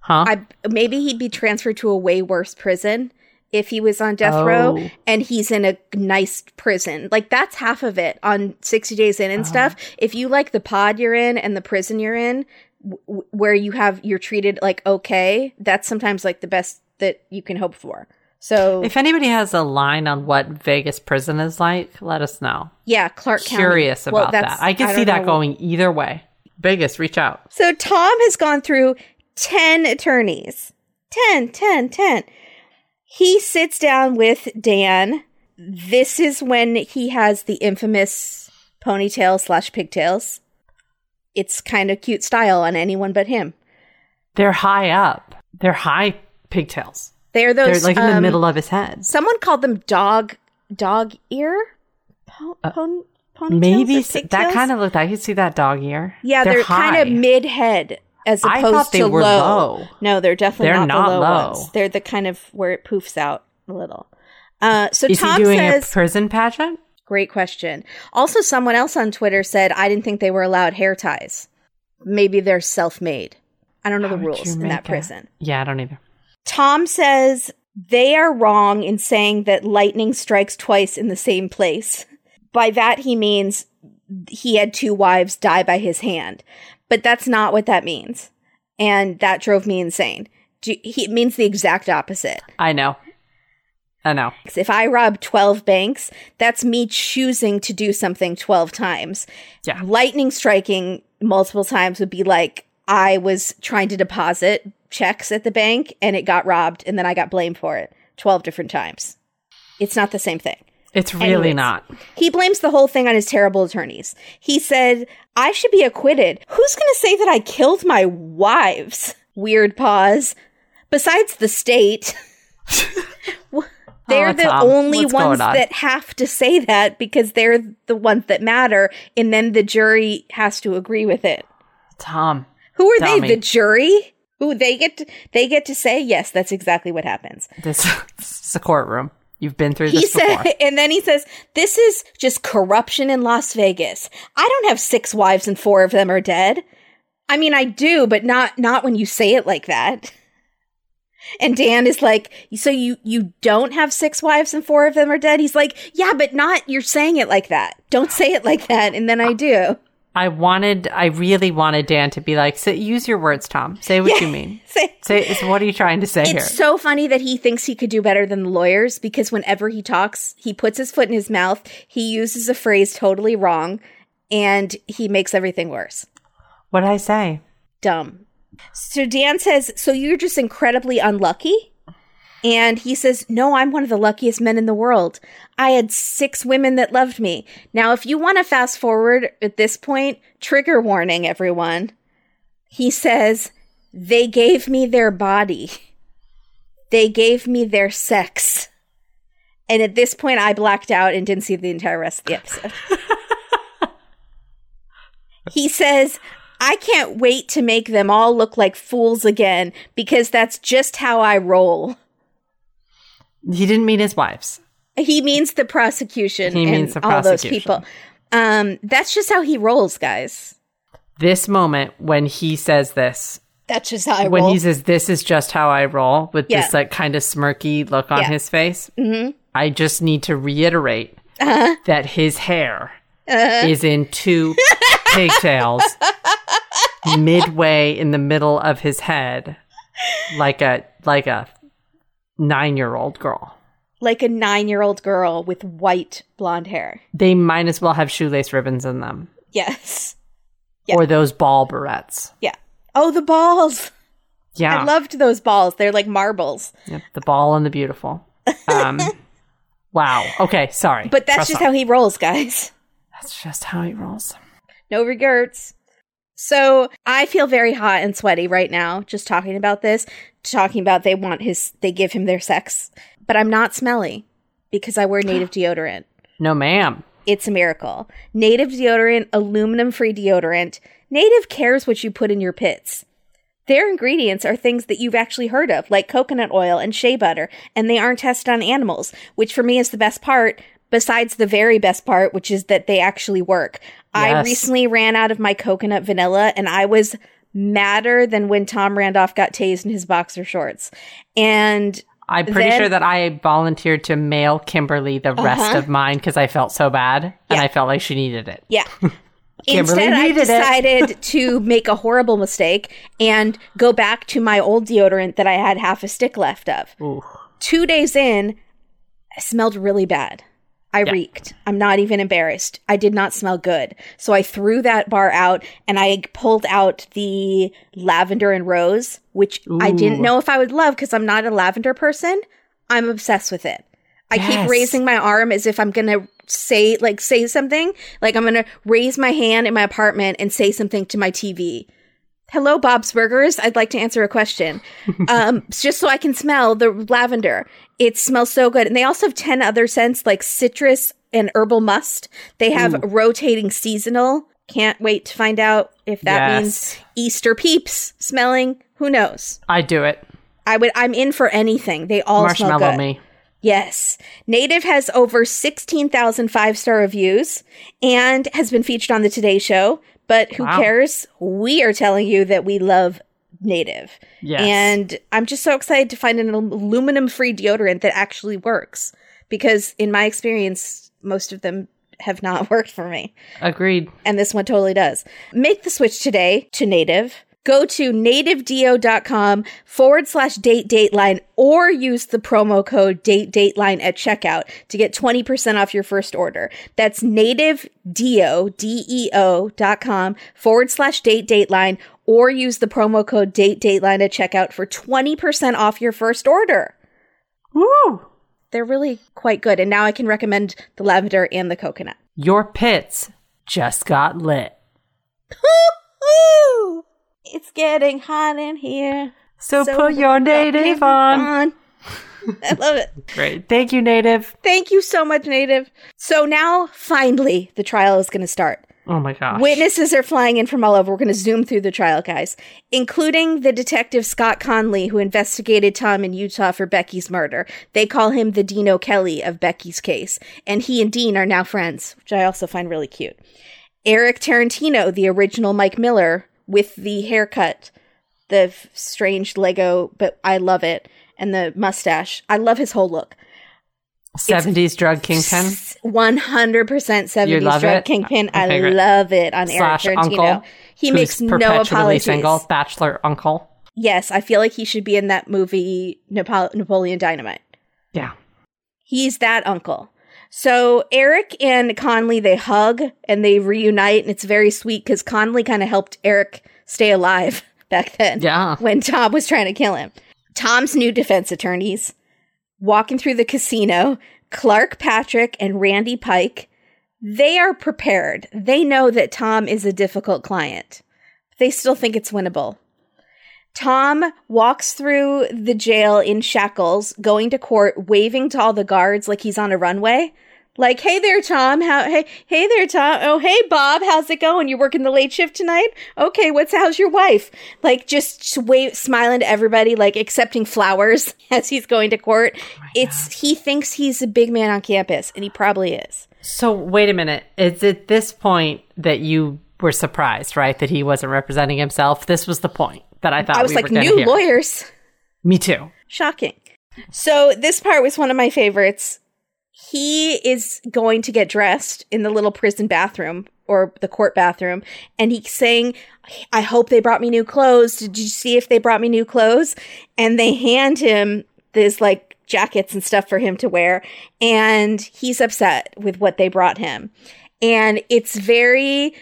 Huh? I maybe he'd be transferred to a way worse prison if he was on death Oh. row and he's in a nice prison. Like that's half of it on 60 days in and Uh-huh. stuff. If you like the pod you're in and the prison you're in w- where you have you're treated like okay, that's sometimes like the best that you can hope for. So if anybody has a line on what Vegas prison is like, let us know. yeah, Clark County. Curious about that's- that. I can don't see that know. going either way. Vegas, reach out. So Tom has gone through 10 attorneys. 10, 10, 10. He sits down with Dan. This is when he has the infamous ponytail slash pigtails. It's kind of cute style on anyone but him. They're high up. They're high pigtails. They're those They're like in the um, middle of his head. Someone called them dog dog ear po- Uh, pon- ponytails Maybe that kind of looked. I could see that dog ear. Yeah, they're, kind of mid head as I opposed thought they to were low. low. No, they're definitely They're not, not the low, low. ones. They're the kind of where it poofs out a little. Uh, so Is Tom he doing says, a prison pageant? "Great question." Also, someone else on Twitter said, "I didn't think they were allowed hair ties. Maybe they're self-made. I don't know How the rules in that a- prison." Yeah, I don't either. Tom says they are wrong in saying that lightning strikes twice in the same place. By that, he means he had two wives die by his hand. But that's not what that means. And that drove me insane. Do, he, it means the exact opposite. I know. I know. If I rob 12 banks, that's me choosing to do something 12 times. Yeah. Lightning striking multiple times would be like I was trying to deposit checks at the bank and it got robbed and then I got blamed for it 12 different times. It's not the same thing. It's really Anyways. not. He blames the whole thing on his terrible attorneys. He said, I should be acquitted. Who's going to say that I killed my wives? Weird pause. Besides the state. <laughs> they're Oh, the Tom, only ones on? that have to say that because they're the ones that matter. And then the jury has to agree with it. Tom. Who are Tell they? The jury? Who they get to, they get to say, yes, that's exactly what happens. This, this <laughs> is a courtroom. You've been through this He this said, before. <laughs> and then he says, "This is just corruption in Las Vegas. I don't have six wives and four of them are dead. I mean, I do, but not not when you say it like that." <laughs> And Dan is like, "So you you don't have six wives and four of them are dead?" He's like, "Yeah, but not you're saying it like that. Don't say it like that." And then I do. I wanted, I really wanted Dan to be like, use your words, Tom. Say what you mean. <laughs> Say, Say, what are you trying to say here? It's so funny that he thinks he could do better than the lawyers because whenever he talks, he puts his foot in his mouth, he uses a phrase totally wrong, and he makes everything worse. what did I say? Dumb. So Dan says, So you're just incredibly unlucky? And he says, No, I'm one of the luckiest men in the world. I had six women that loved me. Now, if you want to fast forward at this point, trigger warning, everyone. He says, They gave me their body, they gave me their sex. And at this point, I blacked out and didn't see the entire rest of the episode. <laughs> he says, I can't wait to make them all look like fools again because that's just how I roll. He didn't mean his wives. He means the prosecution He and means the all those people. Um, that's just how he rolls, guys. This moment when he says this, That's just how I when roll. he says, this is just how I roll with Yeah. this like kind of smirky look on Yeah. his face, hmm I just need to reiterate Uh-huh. that his hair Uh-huh. is in two <laughs> pigtails midway in the middle of his head like a like a 9-year-old girl. Like a nine year old girl with white blonde hair. They might as well have shoelace ribbons in them Yes. Yeah. or those ball barrettes. Yeah. Oh, the balls. Yeah. I loved those balls. They're like marbles. Yep, the ball and the beautiful. Um <laughs> Wow. Okay, sorry. But that's Press just on. how he rolls, guys. That's just how he rolls. No regrets. So I feel very hot and sweaty right now, just talking about this, talking about they want his, they give him their sex, but I'm not smelly because I wear <gasps> native deodorant. No, ma'am. It's a miracle. Native deodorant, aluminum free deodorant. Native cares what you put in your pits. Their ingredients are things that you've actually heard of, like coconut oil and shea butter, and they aren't tested on animals, which for me is the best part, besides the very best part, which is that they actually work. I recently ran out of my coconut vanilla, and I was madder than when Tom Randolph got tased in his boxer shorts. And I'm pretty Then- sure that I volunteered to mail Kimberly the rest Uh-huh. of mine because I felt so bad and Yeah. I felt like she needed it. Yeah. <laughs> Kimberly Instead, I decided <laughs> to make a horrible mistake and go back to my old deodorant that I had half a stick left of. Ooh. Two days in, I smelled really bad. I Yeah. reeked. I'm not even embarrassed. I did not smell good. So I threw that bar out and I pulled out the lavender and rose, which I didn't know if I would love because I'm not a lavender person. I'm obsessed with it. I Yes. keep raising my arm as if I'm gonna say like say something. Like I'm gonna raise my hand in my apartment and say something to my TV. Hello, Bob's Burgers. I'd like to answer a question. <laughs> um, just so I can smell the lavender. It smells so good. And they also have 10 other scents like citrus and herbal must. They have rotating seasonal. Can't wait to find out if that Yes. means Easter peeps smelling. Who knows? I do it. I would I'm in for anything. They all smell Marshmallow good. me. Yes. Native has over 16,000 five star reviews and has been featured on the Today Show. But who Wow. cares? We are telling you that we love native. Yes. And I'm just so excited to find an aluminum free deodorant that actually works because, in my experience, most of them have not <laughs> worked for me. Agreed. And this one totally does. Make the switch today to native. Go to nativedeo.com forward slash date dateline or use the promo code date dateline at checkout to get 20% off your first order. That's nativedeo, D-E-O dot com forward slash date dateline or use the promo code date dateline at checkout for 20% off your first order. Woo! They're really quite good. And now I can recommend the lavender and the coconut. Your pits just got lit. <laughs> Woo! It's getting hot in here. So, So put your native on. I love it. <laughs> Great. Thank you, native. Thank you so much, Native. So now, finally, the trial is going to start. Oh my gosh. Witnesses are flying in from all over. We're going to zoom through the trial, guys, including the detective Scott Conley, who investigated Tom in Utah for Becky's murder. They call him the Dean Kelly of Becky's case, and he and Dean are now friends, which I also find really cute. Eric Tarantino, the original Mike Miller, with the haircut, the f- strange Lego, but I love it, and the mustache. I love his whole look. 70s drug kingpin. 100% 70s love drug it? kingpin. Okay, I great. love it on Slash Eric Tarantino. uncle. he makes no apologies. single. Bachelor uncle. Yes, I feel like he should be in that movie Napo- Napoleon Dynamite. Yeah. He's that uncle. So Eric and Conley they hug and they reunite, and it's very sweet because Conley kind of helped Eric stay alive <laughs> back then. Yeah. when Tom was trying to kill him. Tom's new defense attorneys walking through the casino, Clark Patrick and Randy Pike, they are prepared. They know that Tom is a difficult client. They still think it's winnable. Tom walks through the jail in shackles, going to court, waving to all the guards like he's on a runway. Like, hey there, Tom. How, hey, hey there, Tom. Oh, hey, Bob. How's it going? You working the late shift tonight? Okay, what's how's your wife? Like, just wave, smiling to everybody, like accepting flowers <laughs> as he's going to court. Oh it's he thinks he's a big man on campus, and he probably is. So wait a minute. It's at this point that you were surprised, right? That he wasn't representing himself. This was the point that I thought I was we like, new hear. lawyers. Me too. Shocking. So this part was one of my favorites. He is going to get dressed in the little prison bathroom or the court bathroom, and he's saying, I hope they brought me new clothes. Did you see if they brought me new clothes? And they hand him this like jackets and stuff for him to wear, and he's upset with what they brought him. And it's very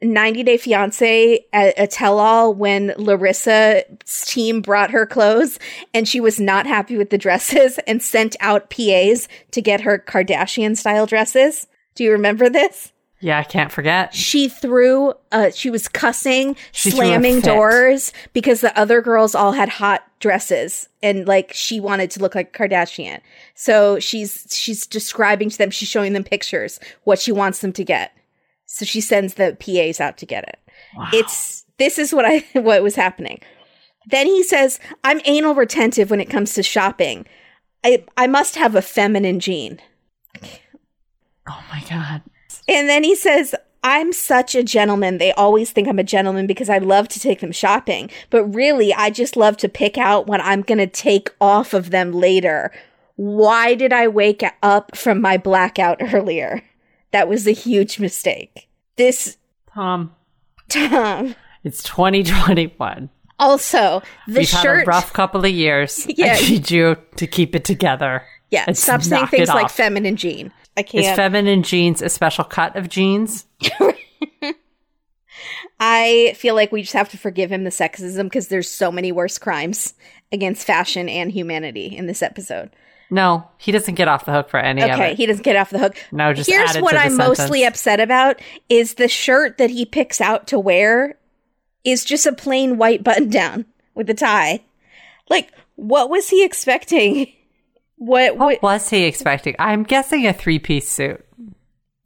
90 Day Fiance a, a tell all when Larissa's team brought her clothes and she was not happy with the dresses <laughs> and sent out PAs to get her Kardashian style dresses. Do you remember this? Yeah, I can't forget. She threw, uh, she was cussing, She slamming doors because the other girls all had hot dresses and like she wanted to look like Kardashian. So she's, she's describing to them, she's showing them pictures, what she wants them to get. So she sends the PAs out to get it. It's, this is what I, <laughs> what was happening. Then he says, I'm anal retentive when it comes to shopping. I, I must have a feminine gene. Oh my god. And then he says, I'm such a gentleman. They always think I'm a gentleman because I love to take them shopping. But really, I just love to pick out what I'm going to take off of them later. Why did I wake up from my blackout <laughs> earlier? That was a huge mistake. This, Tom, Tom. it's 2021. Also, the We've had shirt. a rough couple of years. <laughs> Yeah. I need you to keep it together. yeah, and stop saying things like feminine gene. I can't. Is feminine jeans a special cut of jeans? <laughs> I feel like we just have to forgive him the sexism because there's so many worse crimes against fashion and humanity in this episode. No, he doesn't get off the hook for any of Okay, it. he doesn't get off the hook. No, just Here's what I'm mostly upset about is the shirt that he picks out to wear is just a plain white button down with a tie. Like, what was he expecting? What, what What was he expecting? I'm guessing a three piece suit.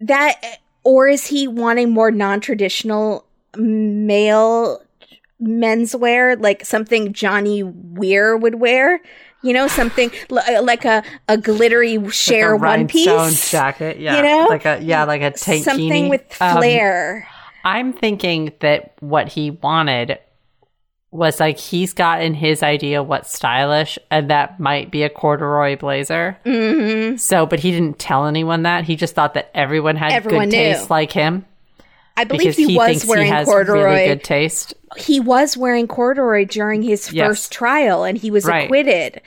that or is he wanting more non-traditional male menswear like something Johnny Weir would wear? You know, something li- like a, a glittery share like one piece jacket. Yeah, you know? like a yeah, like a tankini. something with Um, flair. I'm thinking that what he wanted was like he's gotten his idea what's stylish, and that might be a corduroy blazer. Mm-hmm. So, but he didn't tell anyone that. He just thought that everyone had Everyone good knew. taste like him I believe he, he, was wearing he has corduroy. really good taste. he was wearing corduroy during his Yes. first trial and he was Right. acquitted.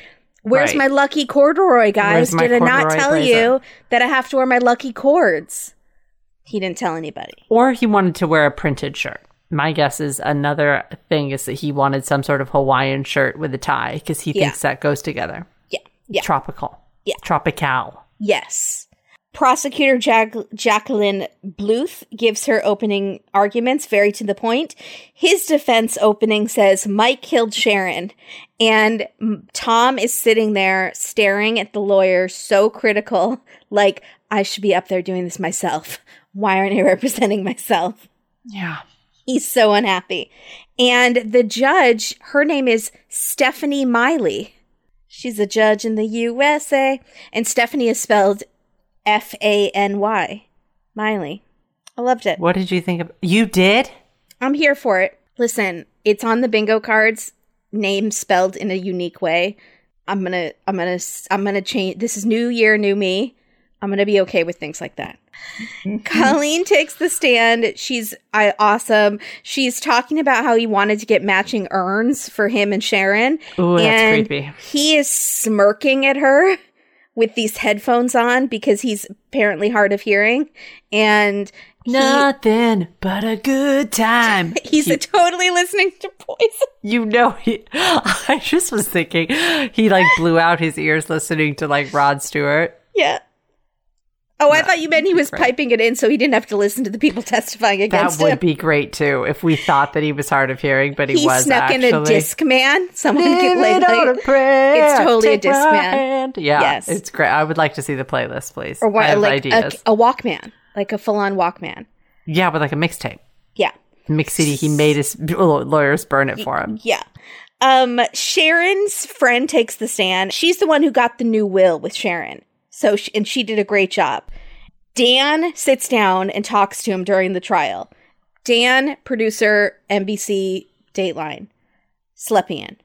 Where's Right. my lucky corduroy, guys? Did I not tell blazer? you that I have to wear my lucky cords? He didn't tell anybody. Or he wanted to wear a printed shirt. My guess is another thing is that he wanted some sort of Hawaiian shirt with a tie because he Yeah. thinks that goes together. Yeah. Yeah. Tropical. Yeah. Tropical. Yes. Prosecutor Jack- Jacqueline Bluth gives her opening arguments very to the point. His defense opening says Mike killed Sharon, and Tom is sitting there staring at the lawyer, so critical, <laughs> like, I should be up there doing this myself. Why aren't I representing myself? Yeah. He's so unhappy. And the judge, her name is Stefany Miley. She's a judge in the USA. And Stefany is spelled F A N Y. Miley. I loved it. What did you think of You did? I'm here for it. Listen, it's on the bingo cards, name spelled in a unique way. I'm going to I'm going to I'm going to change this is new year, new me. I'm going to be okay with things like that. <laughs> Colleen takes the stand. She's I, awesome. She's talking about how he wanted to get matching urns for him and Sharon. Ooh, that's creepy. He is smirking at her with these headphones on because he's apparently hard of hearing. And he- Nothing but a good time. <laughs> he's totally listening to Poison. You know, he, <laughs> I just was thinking he like blew out his ears listening to like Rod Stewart. Yeah. Oh, I thought you meant he was right. piping it in so he didn't have to listen to the people <laughs> testifying against him. That would him. be great too if we thought that he was hard of hearing, but he, he was snuck actually. in a disc man. Someone could Leave like, it on like prayer, it's totally a disc man. Yeah, Yes. it's great. I would like to see the playlist, please. or I what, like a, ideas. a Walkman, like a full on Walkman. yeah, with like a mixtape. Yeah. Mix CD. He made his <laughs> lawyers burn it for him. Yeah. Um, Sharon's friend takes the stand. She's the one who got the new will with Sharon. So, she, and she did a great job. Dan sits down and talks to him during the trial. Dan, producer, NBC, Dateline, Slepian.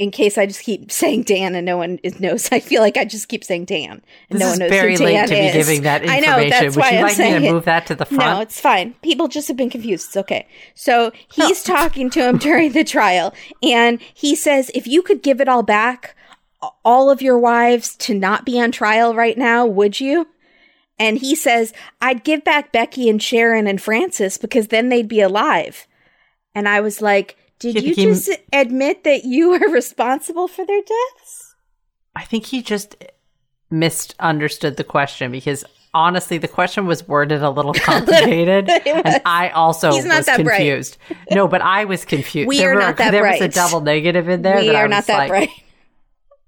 In case I just keep saying Dan and no one is, knows, I feel like I just keep saying Dan. And This no one knows very who late Dan to be giving that information. I know, that's Would why you I'm like me saying to move that to the front? No, it's fine. People just have been confused. It's okay. So he's talking to him <laughs> during the trial, and he says, if you could give it all back, all of your wives to not be on trial right now, would you? And he says, I'd give back Becky and Sharon and Francis because then they'd be alive. And I was like, did You he- just admit that you are <laughs> responsible for their deaths? I think he just misunderstood the question because honestly, the question was worded a little <laughs> complicated, <laughs> and I also He's not was that bright. confused. No, but I was confused. We there are were- not that There was a double negative in there. we that I are not that like, bright.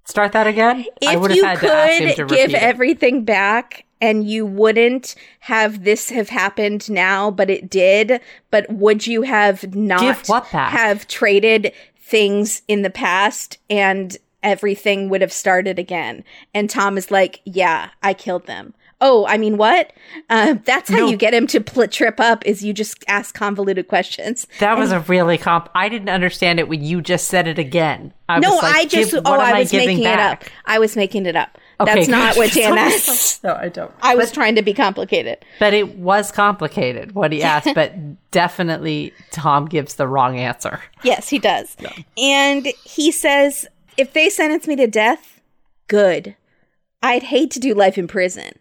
Start that again. If you have had to ask him to could give it. everything back and you wouldn't have this have happened now but it did but would you have not Give what back? have traded things in the past and everything would have started again and tom is like yeah i killed them oh i mean what uh, that's how No. you get him to pl- trip up is you just ask convoluted questions That was a really comp. I didn't understand it when you just said it again. I no was like, i just give- oh what i was giving making it up i was making it up Okay, that's not what dan <laughs> asked <laughs> no, I don't. i was trying to be complicated But it was complicated what he asked, but definitely Tom gives the wrong answer. Yes, he does. And he says, if they sentence me to death, good. I'd hate to do life in prison.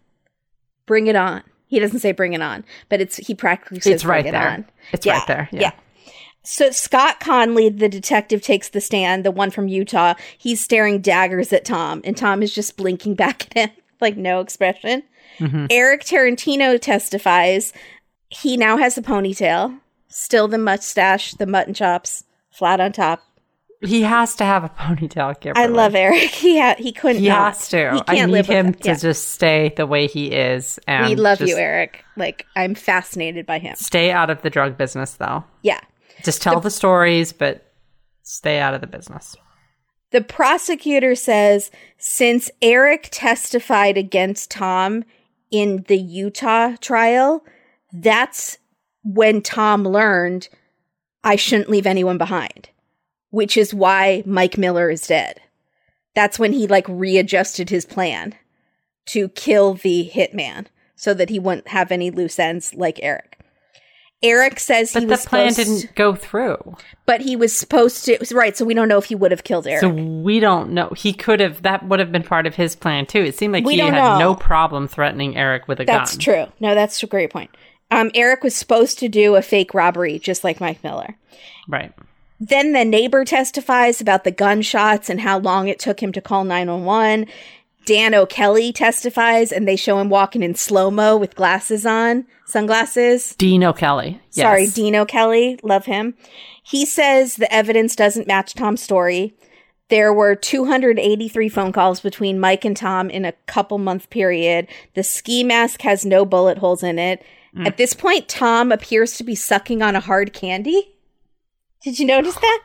Bring it on. He doesn't say bring it on, but it's he practically says It's right bring it there. on. It's right there, yeah. So Scott Conley, the detective, takes the stand, the one from Utah. He's staring daggers at Tom, and Tom is just blinking <laughs> back at him, like no expression. Mm-hmm. Eric Tarantino testifies. He now has a ponytail, still the mustache, the mutton chops, flat on top. He has to have a ponytail. Kimberly. I love Eric. He ha- he couldn't. He not. has to. He I can't need live him to Yeah. just stay the way he is. And We love you, Eric. Like I'm fascinated by him. Stay out of the drug business, though. Yeah. Just tell the stories, but stay out of the business. The prosecutor says since Eric testified against Tom in the Utah trial, that's when Tom learned I shouldn't leave anyone behind. Which is why Mike Miller is dead. That's when he like readjusted his plan to kill the hitman so that he wouldn't have any loose ends like Eric. Eric says But he the was plan supposed- didn't go through. but he was supposed to right, so we don't know if he would have killed Eric. So we don't know. He could have. That would have been part of his plan too. It seemed like We he had know. no problem threatening Eric with a That's gun. That's true. No, that's a great point. Um, Eric was supposed to do a fake robbery, just like Mike Miller. Right. Then the neighbor testifies about the gunshots and how long it took him to call 911. Dan O'Kelly testifies and they show him walking in slow mo with glasses on, sunglasses. Dean O'Kelly. Yes. Sorry, Dean O'Kelly. Love him. He says the evidence doesn't match Tom's story. There were 283 phone calls between Mike and Tom in a couple month period. The ski mask has no bullet holes in it. Mm. At this point, Tom appears to be sucking on a hard candy. Did you notice that?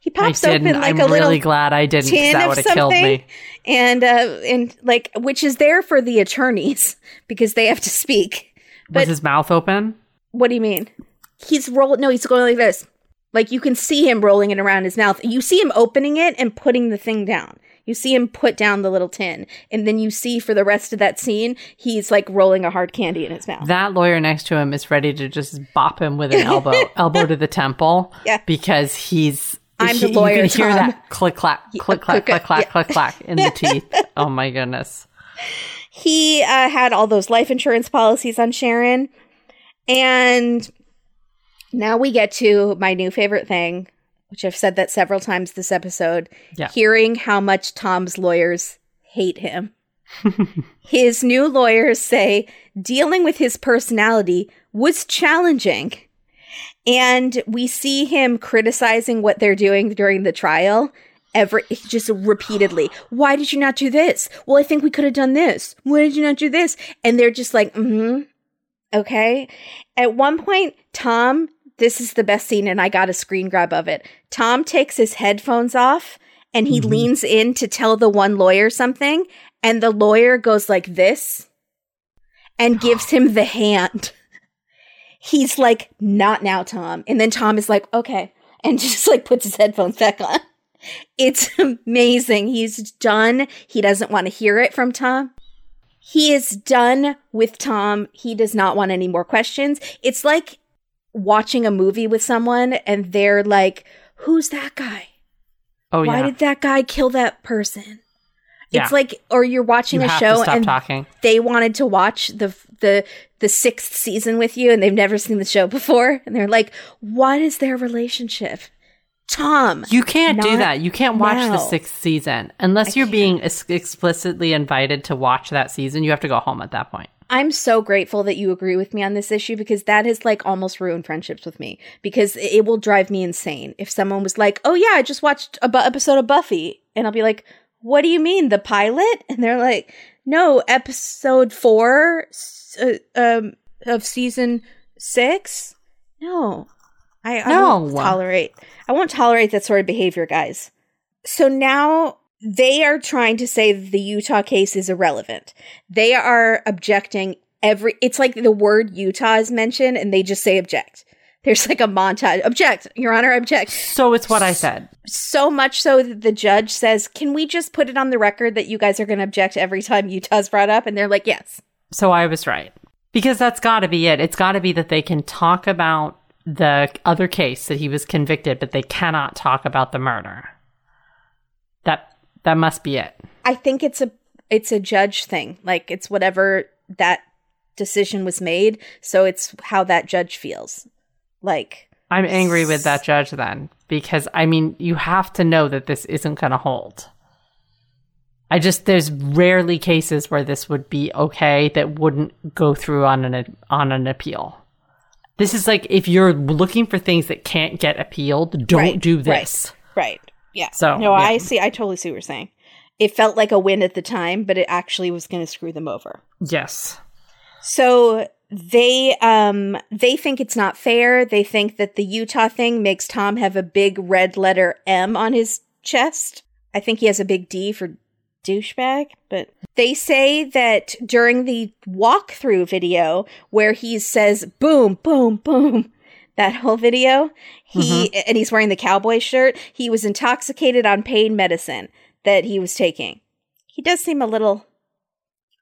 He pops open like I'm a little really glad I didn't. 'cause tin That of would have killed something, me. and uh, and like which is there for the attorneys <laughs> because they have to speak. Was But his mouth open? what do you mean? He's rolling. No, he's going like this. Like you can see him rolling it around his mouth. You see him opening it and putting the thing down. You see him put down the little tin, and then you see for the rest of that scene, he's like rolling a hard candy in his mouth. That lawyer next to him is ready to just bop him with an elbow, <laughs> elbow to the temple. Yeah. because he's. I'm he- the lawyer, You can hear Tom. that click clack, click clack, click, click clack, yeah. click clack in the <laughs> teeth. Oh my goodness. he uh, had all those life insurance policies on Sharon. And now we get to my new favorite thing, which I've said that several times this episode Yeah. hearing how much Tom's lawyers hate him. <laughs> his new lawyers say dealing with his personality was challenging. And we see him criticizing what they're doing during the trial every just repeatedly. <gasps> Why did you not do this? Well, I think we could have done this. Why did you not do this? And they're just like, mm-hmm. Okay. At one point, Tom, this is the best scene, and I got a screen grab of it. Tom takes his headphones off and he Mhm. leans in to tell the one lawyer something, and the lawyer goes like this and <gasps> gives him the hand. He's like, not now, Tom. And then Tom is like, okay. And <laughs> just like puts his headphones back on. It's <laughs> amazing. He's done. He doesn't want to hear it from Tom. He is done with Tom. He does not want any more questions. It's like watching a movie with someone and they're like, who's that guy? Oh Why yeah. did that guy kill that person? Yeah. It's like, or you're watching you a show and talking. they wanted to watch the the the sixth season with you and they've never seen the show before and they're like what is their relationship tom You can't do that. You can't watch now. the sixth season unless I you're being ex- explicitly invited to watch that season. You have to go home at that point. I'm so grateful that you agree with me on this issue because that has like almost ruined friendships with me because it will drive me insane. If someone was like oh yeah i just watched a bu- episode of buffy and i'll be like what do you mean the pilot? And they're like no episode four uh, um, of season six? No. I, I won't tolerate i won't tolerate that sort of behavior guys. So now they are trying to say the utah case is irrelevant they are objecting every it's like the word utah is mentioned and they just say object there's like a montage object your honor object So it's what I said. so much so that the judge says, Can we just put it on the record that you guys are going to object every time Utah's brought up? And they're like, Yes. So I was right. Because that's got to be it. It's got to be that they can talk about the other case that he was convicted, but they cannot talk about the murder. That that must be it. I think it's a it's a judge thing. Like it's whatever that decision was made. So it's how that judge feels. Like I'm angry with that judge then because I mean, you have to know that this isn't going to hold. I just there's rarely cases where this would be okay that wouldn't go through on an on an appeal. This is like if you're looking for things that can't get appealed, don't Right, do right. this. Right. Yeah. So, no, yeah. I see. I totally see what you're saying. It felt like a win at the time, but it actually was going to screw them over. Yes. So they um they think it's not fair. They think that the Utah thing makes Tom have a big red letter M on his chest. I think he has a big D for douchebag, but they say that during the walkthrough video where he says boom, boom, boom, that whole video. He mm-hmm. and he's wearing the cowboy shirt. He was intoxicated on pain medicine that he was taking. He does seem a little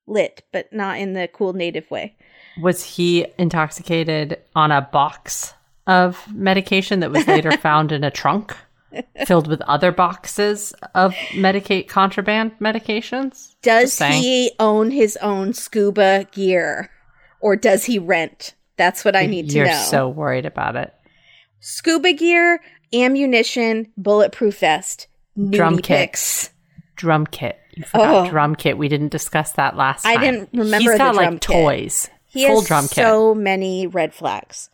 lit, but not in the cool native way. Was he intoxicated on a box of medication that was later <laughs> found in a trunk filled with other boxes of medicate contraband medications? Does he own his own scuba gear or does he rent? That's what I need to You're know. so worried about it. scuba gear, ammunition, bulletproof vest, Drum kicks. Drum kit. You forgot Oh. drum kit. We didn't discuss that last time. I didn't remember He's got drum like kit. toys. He Full has drum kit. so many red flags.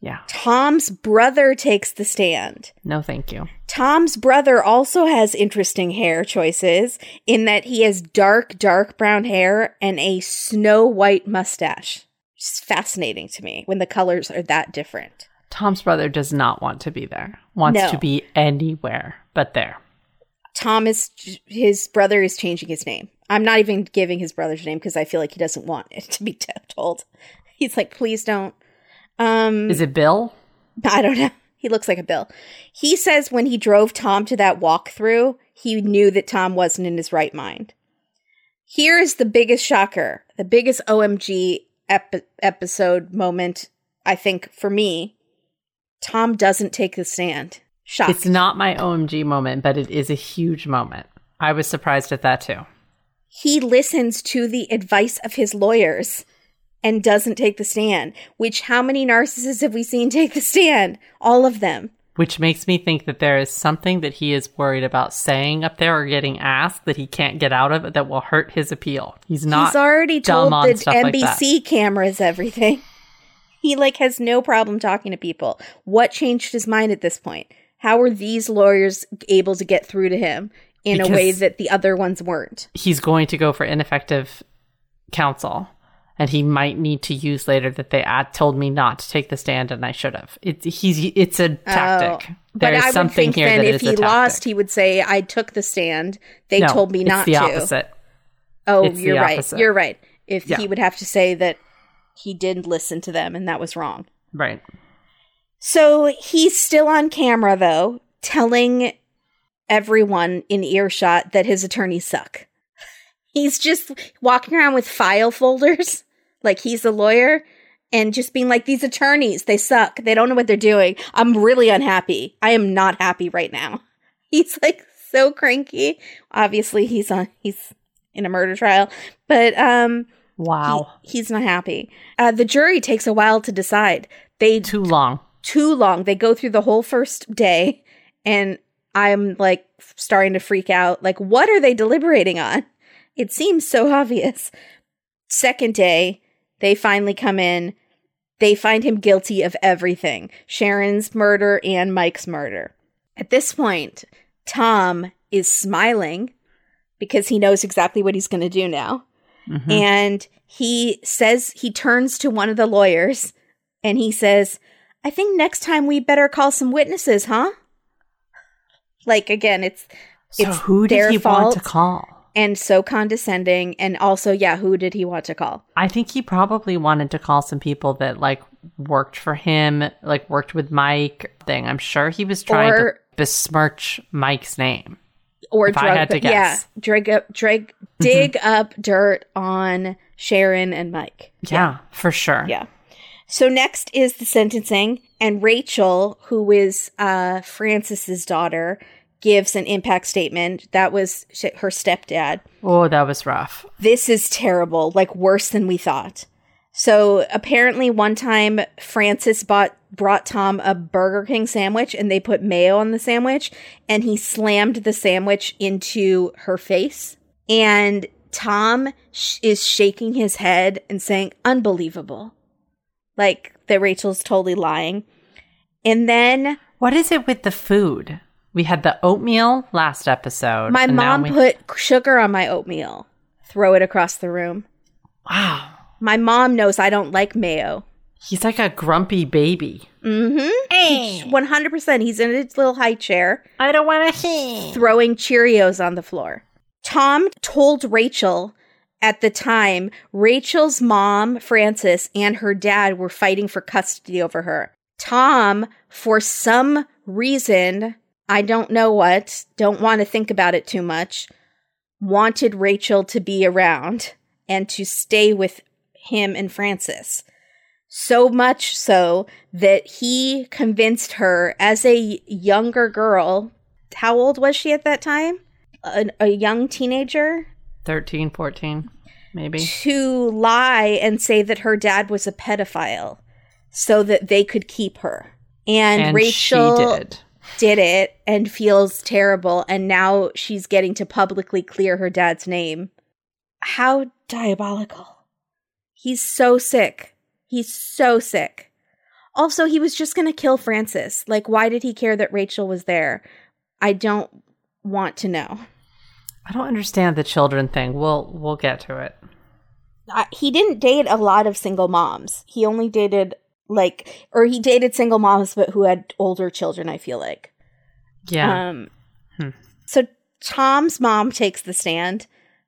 Yeah. Tom's brother takes the stand. No, thank you. Tom's brother also has interesting hair choices in that he has dark, dark brown hair and a snow white mustache. It's fascinating to me when the colors are that different. Tom's brother does not want to be there. Wants No. to be anywhere but there. Tom is his brother is changing his name. I'm not even giving his brother's name because I feel like he doesn't want it to be <laughs> told. He's like, please don't. Um, Is it Bill? I don't know. He looks like a bill. He says when he drove Tom to that walkthrough, he knew that Tom wasn't in his right mind. Here is the biggest shocker, the biggest OMG epi- episode moment, I think, for me. Tom doesn't take the stand. Shocked. It's not my OMG moment, but it is a huge moment. I was surprised at that too. he listens to the advice of his lawyers and doesn't take the stand. Which, how many narcissists have we seen take the stand? All of them. Which makes me think that there is something that he is worried about saying up there or getting asked that he can't get out of it that will hurt his appeal. He's not He's already dumb told on the stuff like that. NBC cameras everything. <laughs> He like has no problem talking to people. What changed his mind at this point? How were these lawyers able to get through to him in a way that the other ones weren't? he's going to go for ineffective counsel and he might need to use later that they told me not to take the stand and I should have. It's he's it's a oh, tactic. Oh, but There's I would something think here that if is he lost, he would say, "I took the stand. They No, told me it's not the to." opposite. Oh, It's you're right. opposite. You're right. If Yeah. he would have to say that he did listen to them and that was wrong. Right. So he's still on camera though, telling everyone in earshot that his attorneys suck. He's just walking around with file folders <laughs> like he's a lawyer and just being like these attorneys, they suck. They don't know what they're doing. I'm really unhappy. I am not happy right now. <laughs> He's like so cranky. Obviously he's on he's in a murder trial, but um Wow. he- he's not happy. Uh, the jury takes a while to decide. They Too long. too long. They go through the whole first day, and I'm like starting to freak out. Like, what are they deliberating on? It seems so <laughs> obvious. Second day, they finally come in. They find him guilty of everything Sharon's murder and Mike's murder. At this point, Tom is smiling because he knows exactly what he's going to do now. Mhm. And he says, he turns to one of the lawyers and he says, I think next time we better call some witnesses, huh? Like, again, it's, so it's who did he want to call? And so condescending. And also, yeah, who did he want to call? I think he probably wanted to call some people that like worked for him, like worked with Mike thing. I'm sure he was trying Or- to besmirch Mike's name. Or If I drug, had to guess. Mm-hmm. drag up, drag, dig up dirt on Sharon and Mike. Yeah, for sure. Yeah. So next is the sentencing, and Rachel, who is uh, Francis's daughter, gives an impact statement. That was sh- her stepdad. Oh, that was rough. This is terrible, like worse than we thought. So apparently, one time Francis bought brought Tom a Burger King sandwich, and they put mayo on the sandwich, and he slammed the sandwich into her face, and Tom sh- is shaking his head and saying, "Unbelievable." like that Rachel's totally lying. And then What is it with the food? We had the oatmeal last episode. my mom we- put sugar on my oatmeal. Throw it across the room. Wow. My mom knows I don't like mayo. He's like a grumpy baby. Mm-hmm. One hundred percent. He's in his little high chair, I don't want to see. throwing Cheerios on the floor. Tom told Rachel at the time Rachel's mom, Francis, and her dad were fighting for custody over her. Tom, for some reason, I don't know what, don't want to think about it too much, wanted Rachel to be around and to stay with him and Francis. So much so that he convinced her as a younger girl. How old was she at that time? A, a young teenager? 13, 14, maybe. To lie and say that her dad was a pedophile so that they could keep her. And, And Rachel she did. Did it and feels terrible and now she's getting to publicly clear her dad's name. How diabolical. He's so sick. He's so sick. Also, he was just going to kill Francis. Like why did he care that Rachel was there? I don't want to know. I don't understand the children thing. We'll we'll get to it. I, he didn't date a lot of single moms. He only dated like or he dated single moms but who had older children, I feel like. Yeah. Um, Hmm. So Tom's mom takes the stand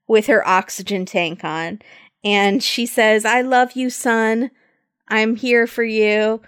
with her oxygen tank on, and she says, I love you, son. I'm here for you.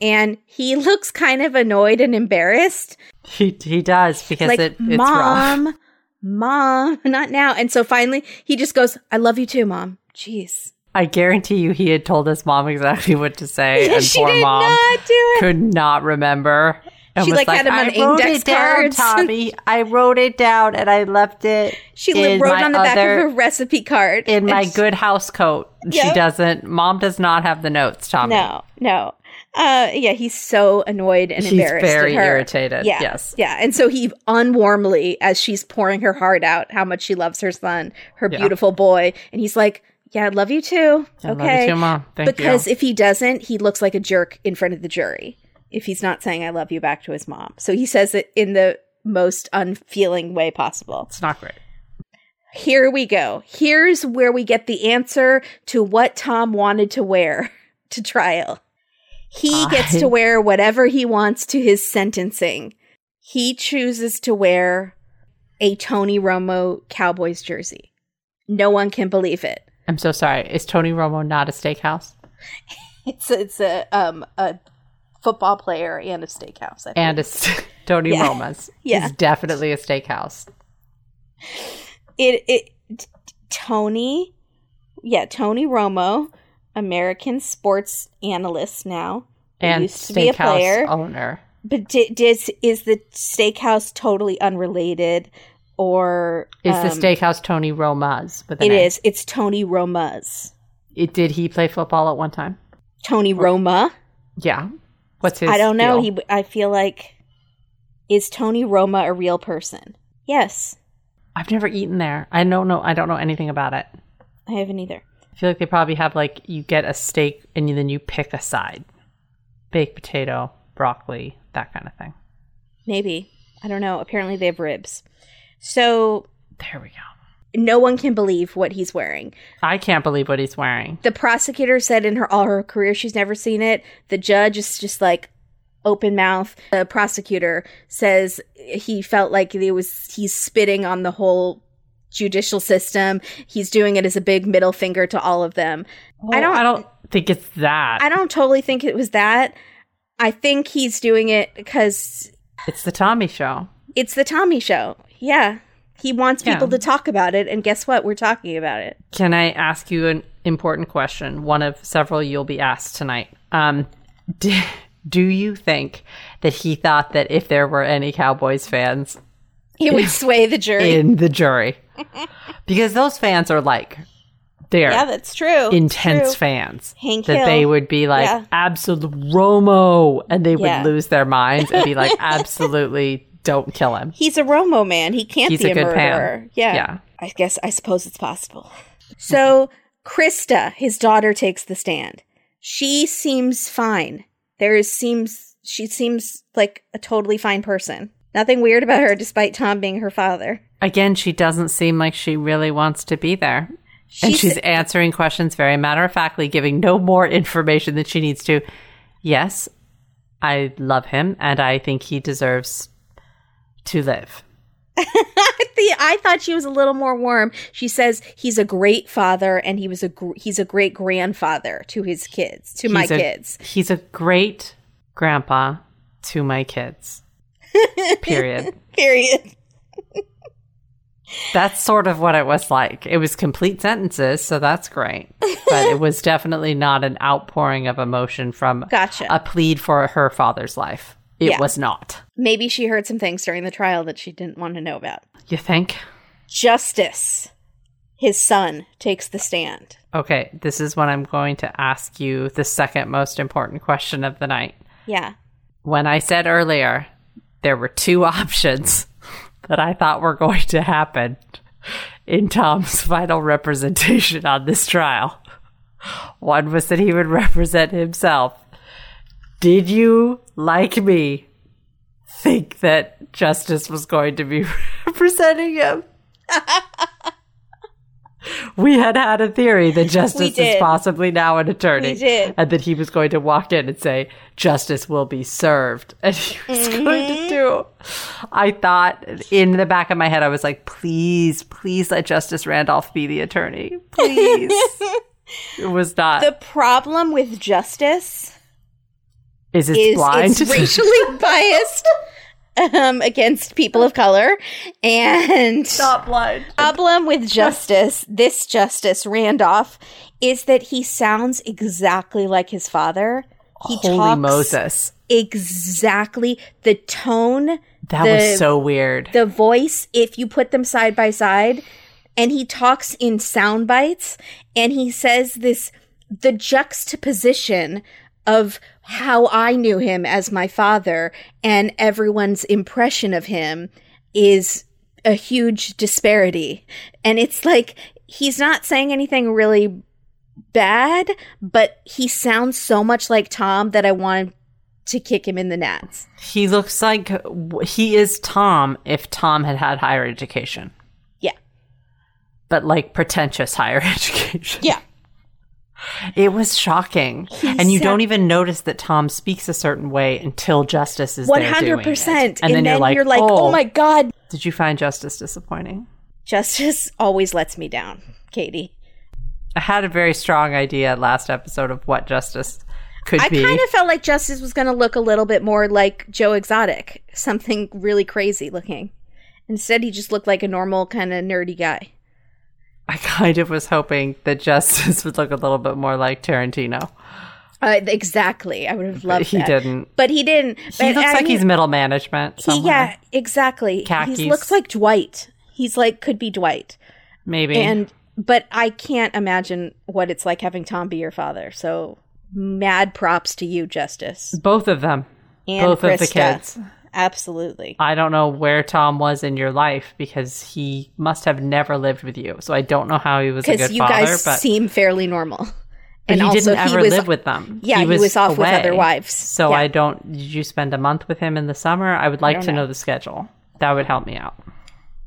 And he <laughs> looks kind of annoyed and embarrassed. he he does because like, it, it's rough. Mom, Mom, <laughs> not now. And so finally, he just goes, I love you too, Mom. Jeez. I guarantee you he had told his mom exactly what to say, <laughs> and she poor did mom not do it. could not remember. She, was like, had him on index it down. Tommy. I wrote it down and I left it. She wrote on the back other- of her recipe card. in my she- good house coat. She doesn't. Mom does not have the notes, Tommy. No, no. Uh, yeah, he's so annoyed and He's embarrassed. very irritated. Yeah, Yes. yeah. And so he unwarmly, as she's pouring her heart out, how much she loves her son, her Yeah. beautiful boy, and he's like, "Yeah, I love you too." I love okay, you too, Mom. Thank because you. if he doesn't, he looks like a jerk in front of the jury. If he's not saying "I love you" back to his mom, so he says it in the most unfeeling way possible. It's not great. Here we go. Here's where we get the answer to what Tom wanted to wear <laughs> to trial. He gets I- to wear whatever he wants to his sentencing. He chooses to wear a Tony Romo Cowboys jersey. No one can believe it. I'm so sorry. Is Tony Romo not a steakhouse? <laughs> It's a, it's a um a football player and a steakhouse. I think. And it's <laughs> Tony Yeah. Roma's. <laughs> Yeah. It's definitely a steakhouse. it it t- Tony, yeah, Tony Romo, American sports analyst now. And used to be a steakhouse player. owner. But does is the steakhouse totally unrelated, or Is um, the steakhouse Tony Roma's? It A? is. It's Tony Roma's. It, did he play football at one time? Tony Roma. Yeah. What's his? I don't know. deal? He. I feel like is Tony Roma a real person? Yes, I've never eaten there. I don't know. I don't know anything about it. I haven't either. I feel like they probably have like you get a steak and then you pick a side, baked potato, broccoli, that kind of thing. Maybe I don't know. Apparently they have ribs. So There we go. no one can believe what he's wearing. I can't believe what he's wearing. The prosecutor said in her all her career she's never seen it. The judge is just like open mouth. The prosecutor says he felt like it was he's spitting on the whole judicial system. He's doing it as a big middle finger to all of them. I don't I don't think it's that. I don't totally think it was that. I think he's doing it because it's the Tommy show. it's the Tommy show. Yeah. He wants Yeah. people to talk about it and guess what? We're talking about it. Can I ask you an important question? One of several you'll be asked tonight. Um, <laughs> do, do you think that he thought that if there were any Cowboys fans He would <laughs> sway the jury. in the jury, because those fans are like they're yeah, that's true. intense True. fans, Hank that Hill. they would be like Yeah. absolute Romo, and they would Yeah. lose their minds and be like <laughs> absolutely don't kill him. He's a Romo man. He can't He's be a a, good murderer. pan. Yeah. Yeah. I guess I suppose it's possible. So Krista, his daughter, takes the stand. She seems fine. There is seems she seems like a totally fine person. Nothing weird about her, despite Tom being her father. Again, she doesn't seem like she really wants to be there. and She's- she's answering questions very matter of factly, giving no more <laughs> information than she needs to. Yes, I love him and I think he deserves to live. <laughs> The- I thought she was a little more warm. She says he's a great father and he was a gr- he's a great grandfather to his kids, to my a- kids. He's a great grandpa to my kids. <laughs> Period. Period. <laughs> That's sort of what it was like. It was complete sentences, so that's great. But it was definitely not an outpouring of emotion from Gotcha. a plead for her father's life. It Yeah. was not. Maybe she heard some things during the trial that she didn't want to know about. You think? Justice, his son, takes the stand. Okay, this is when I'm going to ask you the second most important question of the night. Yeah. When I said earlier there were two <laughs> options that I thought were going to happen in Tom's final representation on this trial, one was that he would represent himself. Did you, like me, think that Justice was going to be <laughs> representing him? <laughs> we had had a theory that Justice is possibly now an attorney. We did. And that he was going to walk in and say, Justice will be served. <laughs> And he was going to mm-hmm. do. I thought in the back of my head, I was like, please, please let Justice Randolph be the attorney. Please. it was not. The problem with justice is it is blind? it's racially <laughs> biased um, against people of color. And not blind. problem with justice, this justice Randolph, is that he sounds exactly like his father. He Holy talks Moses. exactly the tone, That the- was so weird. the voice. If you put them side by side, and he talks in sound bites, and he says this, the juxtaposition of how I knew him as my father and everyone's impression of him is a huge disparity. And it's like he's not saying anything really bad, but he sounds so much like Tom that I wanted to kick him in the nuts. he looks like he is Tom if Tom had had higher education, Yeah. but like pretentious higher <laughs> education. Yeah. It was shocking. and you don't even notice that Tom speaks a certain way until Justice is One there 100%. And, then, you're like, oh, oh. my god, Did you find Justice disappointing? Justice always lets me down, Katie. I had a very strong idea last episode of what Justice could I be. I kind of felt like Justice was going to look a little bit more like Joe Exotic, something really crazy looking. Instead, he just looked like a normal kind of nerdy guy. <laughs> I kind of was hoping that Justice <laughs> would look a little bit more like Tarantino. Uh, exactly, I would have loved But he that. didn't. but he didn't. He But looks I like mean, he's middle management. he, yeah, exactly. Khakis. He looks like Dwight. He's like could be Dwight, maybe. and but I can't imagine what it's like having Tom be your father. So mad props to you, Justice, Both of them. and Both of the Krista. kids. Absolutely. I don't know where Tom was in your life because he must have never lived with you. So I don't know how he was a because good you father, guys but, seem fairly normal. but and he also didn't he was- live with them. Yeah, he was off with other wives. So Yeah. I don't. Did you spend a month with him in the summer? I would like don't to know. know. the schedule. That would help me out.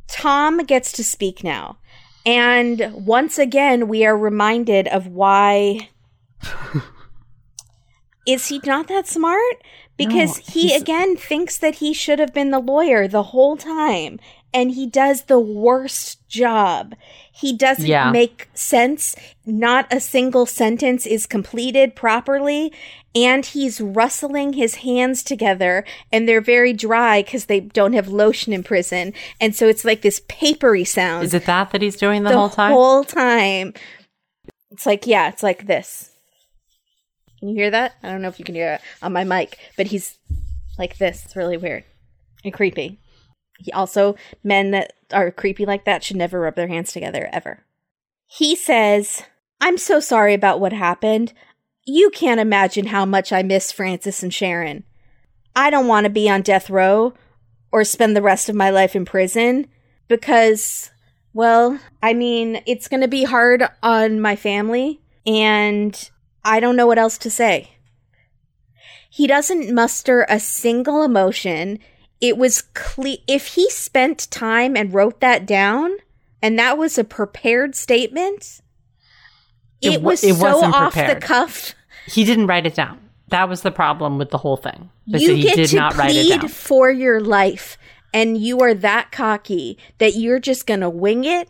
Tom gets to speak now. And once again, we are reminded of why. <laughs> Is he not that smart? Because No, he again thinks that he should have been the lawyer the whole time. And he does the worst job. He doesn't Yeah. make sense. Not a single sentence is completed properly. And he's rustling his hands together and they're very dry because they don't have lotion in prison. And so it's like this papery sound Is it that that he's doing the, the whole time? whole time. It's like, yeah, it's like this. Can you hear that? I don't know if you can hear it on my mic, but he's like this. It's really weird and creepy. He also, men that are creepy like that should never rub their hands together ever. He says, I'm so sorry about what happened. You can't imagine how much I miss Francis and Sharon. I don't want to be on death row or spend the rest of my life in prison because well, I mean, it's going to be hard on my family, and I don't know what else to say. He doesn't muster a single emotion. It was clear if he spent time and wrote that down, and that was a prepared statement. It It, wa- was it so off the cuff. He didn't write it down. That was the problem with the whole thing. you get did to not write it plead down. for your life and you are that cocky that you're just gonna wing it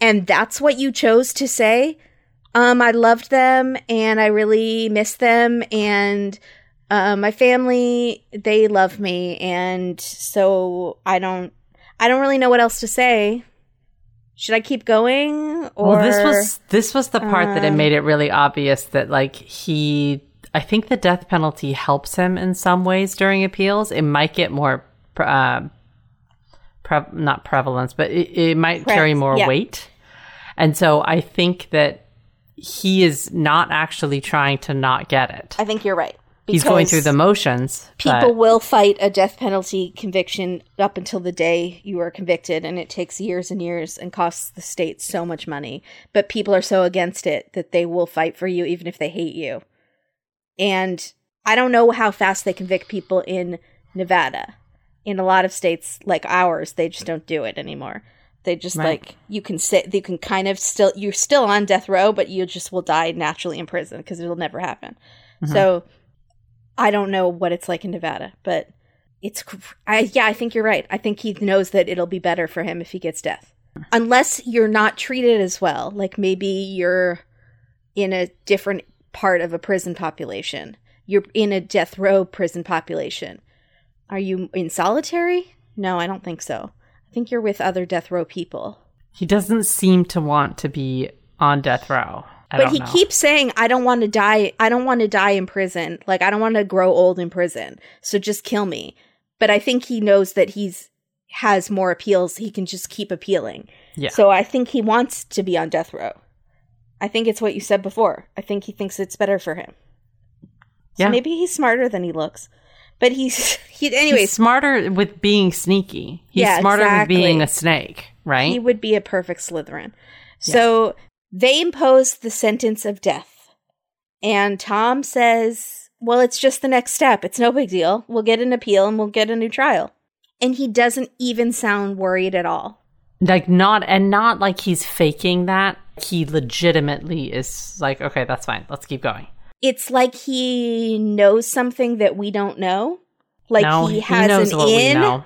and that's what you chose to say um i loved them and i really miss them and Uh, my family, they love me, and so I don't, I don't really know what else to say. Should I keep going? Or well, this was this was the part that it um, made it really obvious that like he. I think the death penalty helps him in some ways during appeals. It might get more, uh, pre- not prevalence, but it, it might Pre- carry more yeah. weight. And so I think that he is not actually trying to not get it. I think you're right. He's going through the motions. People but- will fight a death penalty conviction up until the day you are convicted, and it takes years and years and costs the state so much money. But people are so against it that they will fight for you even if they hate you. And I don't know how fast they convict people in Nevada. In a lot of states like ours, they just don't do it anymore. They just Right. like you can sit, you can kind of still you're still on death row, but you just will die naturally in prison because it'll never happen. Mm-hmm. So I don't know what it's like in Nevada, but it's I yeah, I think you're right. I think he knows that it'll be better for him if he gets death. Unless you're not treated as well, like maybe you're in a different part of a prison population. You're in a death row prison population. Are you in solitary? No, I don't think so. I think you're with other death row people. He doesn't seem to want to be on death row. I but he know. keeps saying i don't want to die i don't want to die in prison like i don't want to grow old in prison so just kill me but i think he knows that he's has more appeals he can just keep appealing Yeah. so i think he wants to be on death row i think it's what you said before i think he thinks it's better for him so Yeah. maybe he's smarter than he looks but he's <laughs> he He's anyways smarter with being sneaky. He's Yeah, smarter exactly. with being a snake, right? He would be a perfect Slytherin. So they impose the sentence of death. And Tom says, Well, it's just the next step. It's no big deal. We'll get an appeal and we'll get a new trial. And he doesn't even sound worried at all. like not and not like he's faking that. He legitimately is like, okay, that's fine. Let's keep going. It's like he knows something that we don't know. Like no, he has knows an in.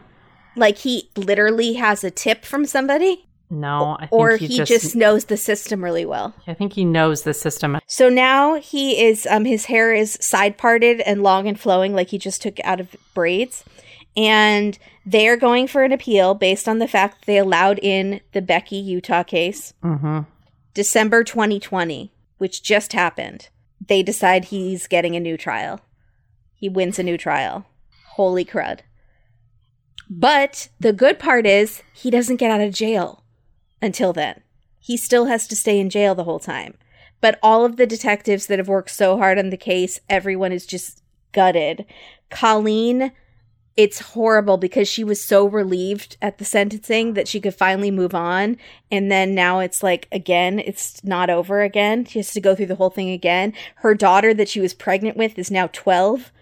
Like he literally has a tip from somebody. No, I think Or he, he just, just knows the system really well. I think he knows the system. So now he is um his hair is side parted and long and flowing like he just took out of braids. And they're going for an appeal based on the fact that they allowed in the Becky Utah case. hmm December 2020, which just happened. They decide he's getting a new trial. He wins a new trial. Holy crud. But the good part is he doesn't get out of jail until then. He still has to stay in jail the whole time. But all of the detectives that have worked so hard on the case, everyone is just gutted. Colleen, it's horrible because she was so relieved at the sentencing that she could finally move on. And then now it's like, again, it's not over again. She has to go through the whole thing again. Her daughter that she was pregnant with is now 12.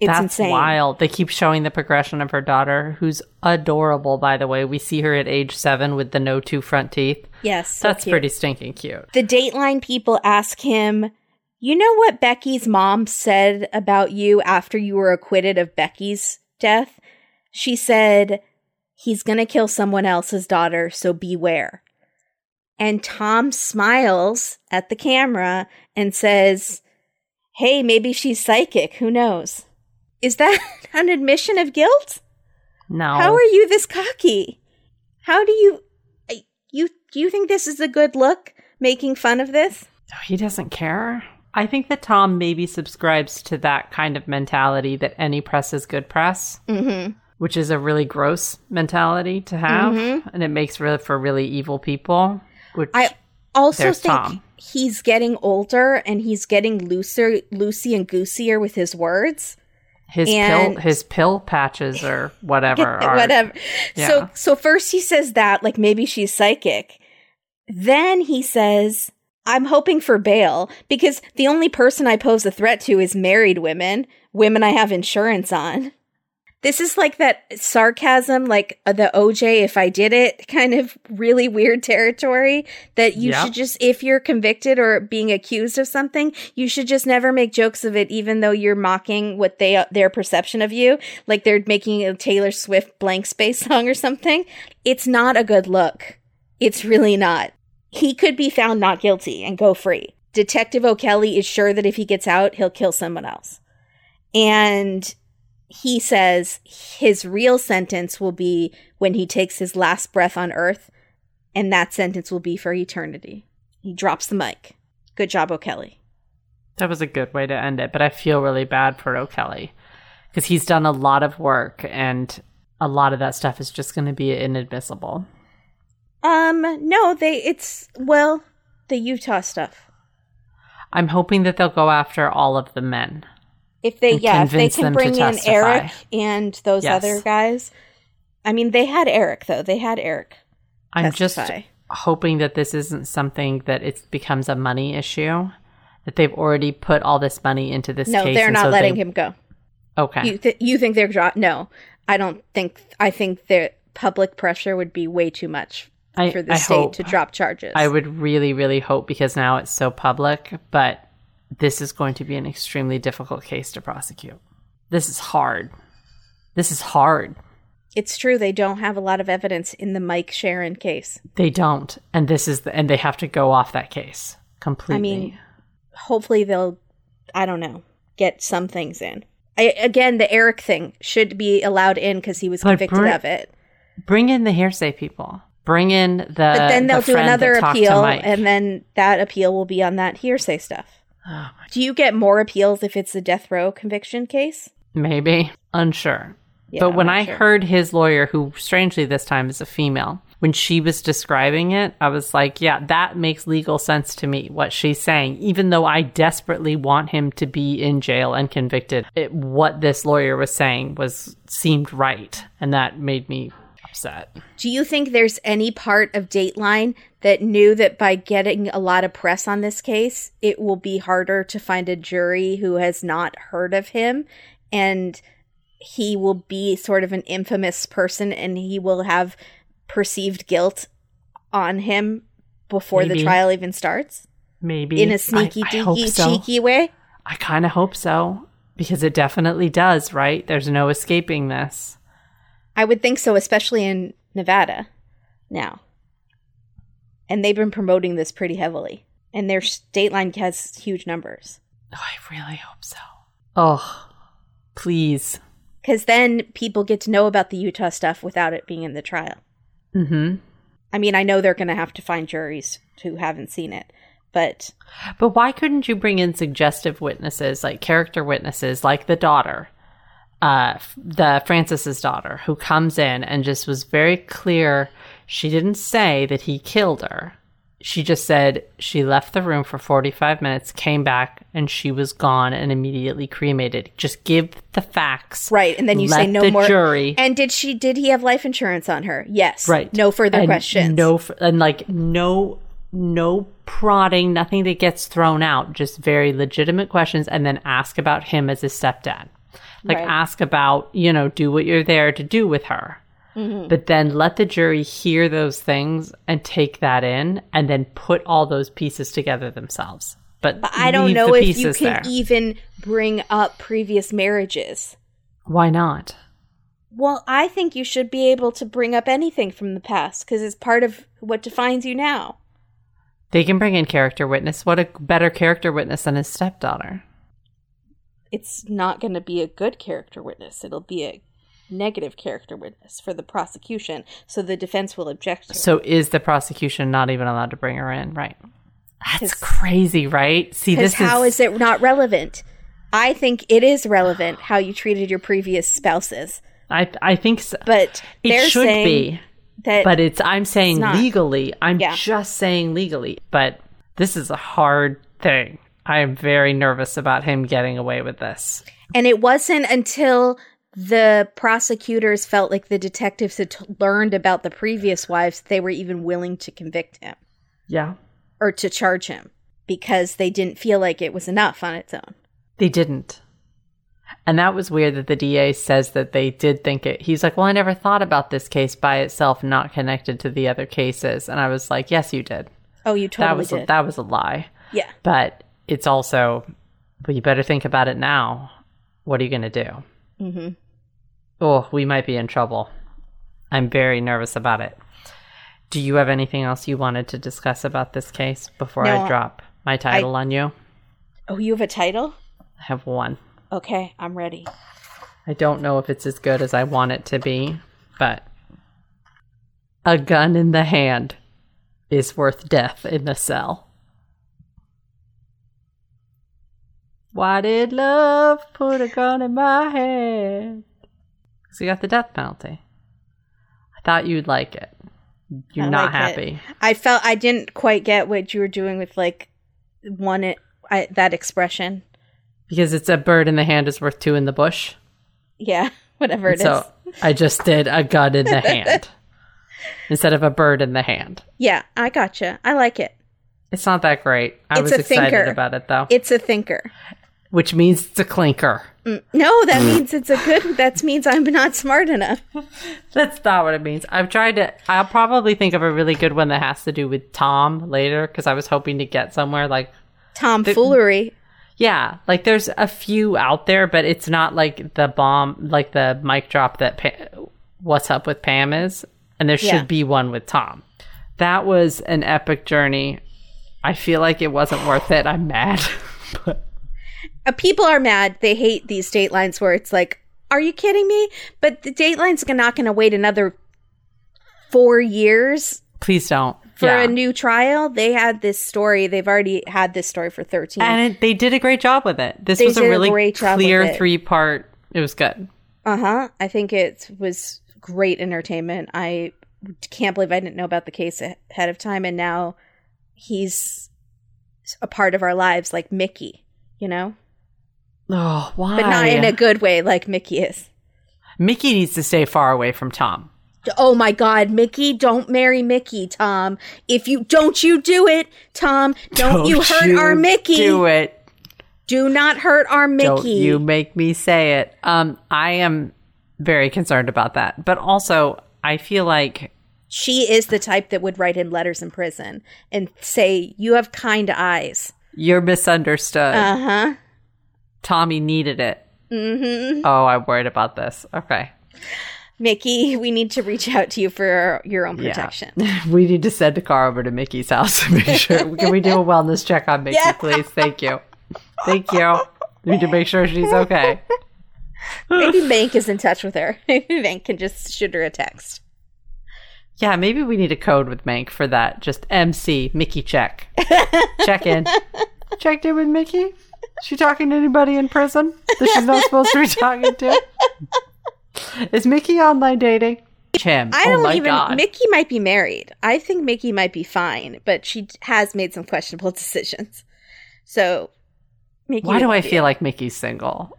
It's That's insane. wild. They keep showing the progression of her daughter, who's adorable, by the way. We see her at age seven with the no two front teeth. Yes. so That's cute. pretty stinking cute. The Dateline people ask him, You know what Becky's mom said about you after you were acquitted of Becky's death? She said, He's going to kill someone else's daughter, so beware. And Tom smiles at the camera and says, Hey, maybe she's psychic. Who knows? Is that <laughs> an admission of guilt? No. How are you this cocky? How do you you do you think this is a good look making fun of this? Oh, he doesn't care. I think that Tom maybe subscribes to that kind of mentality that any press is good press, Mhm. which is a really gross mentality to have, Mm-hmm. and it makes really for really evil people. Which I also think Tom. he's getting older and he's getting looser loosey and goosier with his words. his and- pill his pill patches or whatever <laughs> are Whatever. Yeah. So so first he says that like maybe she's psychic. Then he says I'm hoping for bail because the only person I pose a threat to is married women, women I have insurance on. This is like that sarcasm, like uh, the OJ if I did it <laughs> kind of really weird territory that you Yep. should just, if you're convicted or being accused of something, you should just never make jokes of it, even though you're mocking what they, their perception of you. Like they're making a Taylor Swift blank space <laughs> song or something. It's not a good look. It's really not. He could be found not guilty and go free. Detective O'Kelly is sure that if he gets out, he'll kill someone else. And he says his real sentence will be when he takes his last breath on earth, and that sentence will be for eternity. He drops the mic. Good job, O'Kelly. That was a good way to end it, but I feel really bad for O'Kelly because he's done a lot of work and a lot of that stuff is just going to be inadmissible. Um, no, they, it's, well, the Utah stuff. I'm hoping that they'll go after all of the men. If they, yeah, if they can bring in testify. Eric and those Yes. other guys. I mean, they had Eric, though. They had Eric. I'm just hoping that this isn't something that it becomes a money issue. That they've already put all this money into this No, case. they're not so letting they- him go. Okay. You th- you think they're dro- no? I don't think. I think that public pressure would be way too much I- for the I state hope. to drop charges. I would really, really hope because now it's so public, but this is going to be an extremely difficult case to prosecute. This is hard. This is hard. It's true they don't have a lot of evidence in the Mike Sharon case. They don't, and this is the, and they have to go off that case completely. I mean, hopefully they'll. I don't know. Get some things in. I, again, the Eric thing should be allowed in because he was But convicted Brit- of it. bring in the hearsay people. Bring in the. But then they'll do another that talked to appeal, and then that appeal will be on that hearsay stuff. Oh Do you get more appeals if it's a death row conviction case? Maybe unsure. Yeah, but when I sure. heard his lawyer, who strangely this time is a female, when she was describing it, I was like, yeah, that makes legal sense to me, what she's saying. Even though I desperately want him to be in jail and convicted, it, what this lawyer was saying was seemed right. And that made me upset. Do you think there's any part of Dateline that knew that by getting a lot of press on this case, it will be harder to find a jury who has not heard of him and he will be sort of an infamous person and he will have perceived guilt on him before the trial even starts Maybe. in a sneaky, I, I deaky, so. cheeky way? I kind of hope so. Because it definitely does, right? There's no escaping this. I would think so, especially in Nevada now. And they've been promoting this pretty heavily. And their state line has huge numbers. Oh, I really hope so. Oh, please. Because then people get to know about the Utah stuff without it being in the trial. Mm-hmm. I mean, I know they're going to have to find juries who haven't seen it, but But why couldn't you bring in suggestive witnesses, like character witnesses, like the daughter, uh, the Francis's daughter, who comes in and just was very clear. She didn't say that he killed her. She just said she left the room for 45 minutes, came back, and she was gone and immediately cremated. Just give the facts. right. And then you say no the more. jury. And did she? Did he have life insurance on her? Yes. Right. No further And questions. No, and like no, no prodding, nothing that gets thrown out. Just very legitimate questions, and then ask about him as his stepdad. Like Right. ask about, you know, do what you're there to do with her. Mm-hmm. But then let the jury hear those things and take that in, and then put all those pieces together themselves. But, But I don't know if you can there. even bring up previous marriages. Why not? Well, I think you should be able to bring up anything from the past because it's part of what defines you now. They can bring in character witness. What a better character witness than his stepdaughter. It's not going to be a good character witness. It'll be a negative character witness for the prosecution, so the defense will object. So is the prosecution not even allowed to bring her in? Right. That's crazy, right? See, this how is, is it not relevant? I think it is relevant how you treated your previous spouses, I I think so. but it should be, that but it's I'm saying It's legally. I'm Yeah. just saying legally, but this is a hard thing. I am very nervous about him getting away with this. And it wasn't until the prosecutors felt like the detectives had t- learned about the previous wives that they were even willing to convict him Yeah. or to charge him because they didn't feel like it was enough on its own. They didn't. And that was weird that the DA says that they did think it. He's like, Well, I never thought about this case by itself, not connected to the other cases. And I was like, Yes, you did. Oh, you that totally was a, did. that was a lie. yeah. But it's also, but you better think about it now. What are you going to do? Mm-hmm. Oh, we might be in trouble. I'm very nervous about it. Do you have anything else you wanted to discuss about this case before No, I drop my title on you? Oh, you have a title? I have one. Okay, I'm ready. I don't know if it's as good as I want it to be, but a gun in the hand is worth death in the cell. Why did love put a gun in my hand? Because you got the death penalty. I thought you'd like it. You're I not like it. happy. I felt I didn't quite get what you were doing with like one it, I, that expression. Because it's a bird in the hand is worth two in the bush. Yeah, <laughs> whatever it is. so I just did a gun in the <laughs> hand instead of a bird in the hand. Yeah, I gotcha. I like it. It's not that great. I It's was a excited thinker. about it though, It's a thinker. Which means it's a clinker. Mm, No, that means it's a good. That means I'm not smart enough. <laughs> That's not what it means. I've tried to. I'll probably think of a really good one that has to do with Tom later because I was hoping to get somewhere like Tomfoolery. yeah, like there's a few out there, but it's not like the bomb, like the mic drop that pa- "What's Up with Pam" is, and there should Yeah. be one with Tom. That was an epic journey. I feel like it wasn't worth it. I'm mad. <laughs> but people are mad. They hate these datelines where it's like, "Are you kidding me?" But the dateline's not going to wait another four years please don't. for Yeah. a new trial. They had this story. They've already had this story for thirteen. and it, they did a great job with it. This They was a a really with clear three part. It was good. Uh huh. I think it was great entertainment. I can't believe I didn't know about the case ahead of time, and now he's a part of our lives, like Mickey. You know, Oh, why? but not in a good way, like Mickey is. Mickey needs to stay far away from Tom. Oh my God, Mickey! Don't marry Mickey, Tom. If you don't, you do it, Tom. Don't, you hurt our Mickey. Do it. Do not hurt our Mickey. Don't you make me say it. Um, I am very concerned about that. But also, I feel like She is the type that would write him letters in prison and say, "You have kind eyes." You're misunderstood. Uh huh. Tommy needed it. Mm-hmm. Oh, I'm worried about this. Okay. Mickey, we need to reach out to you for your own Yeah. protection. <laughs> We need to send a car over to Mickey's house to make sure. Can we do a wellness check on Mickey, Yeah. please? Thank you. Thank you. We need to make sure she's okay. Maybe Mank is in touch with her. <laughs> Maybe Mank can just shoot her a text. Yeah, maybe we need a code with Mank for that. Just MC Mickey check. <laughs> check in. Checked in with Mickey. Is she talking to anybody in prison that she's not supposed to be talking to? Is Mickey online dating? Him. I oh don't my even. god. Mickey might be married. I think Mickey might be fine, but she has made some questionable <laughs> decisions. So, Mickey. Why do I be- feel like Mickey's single?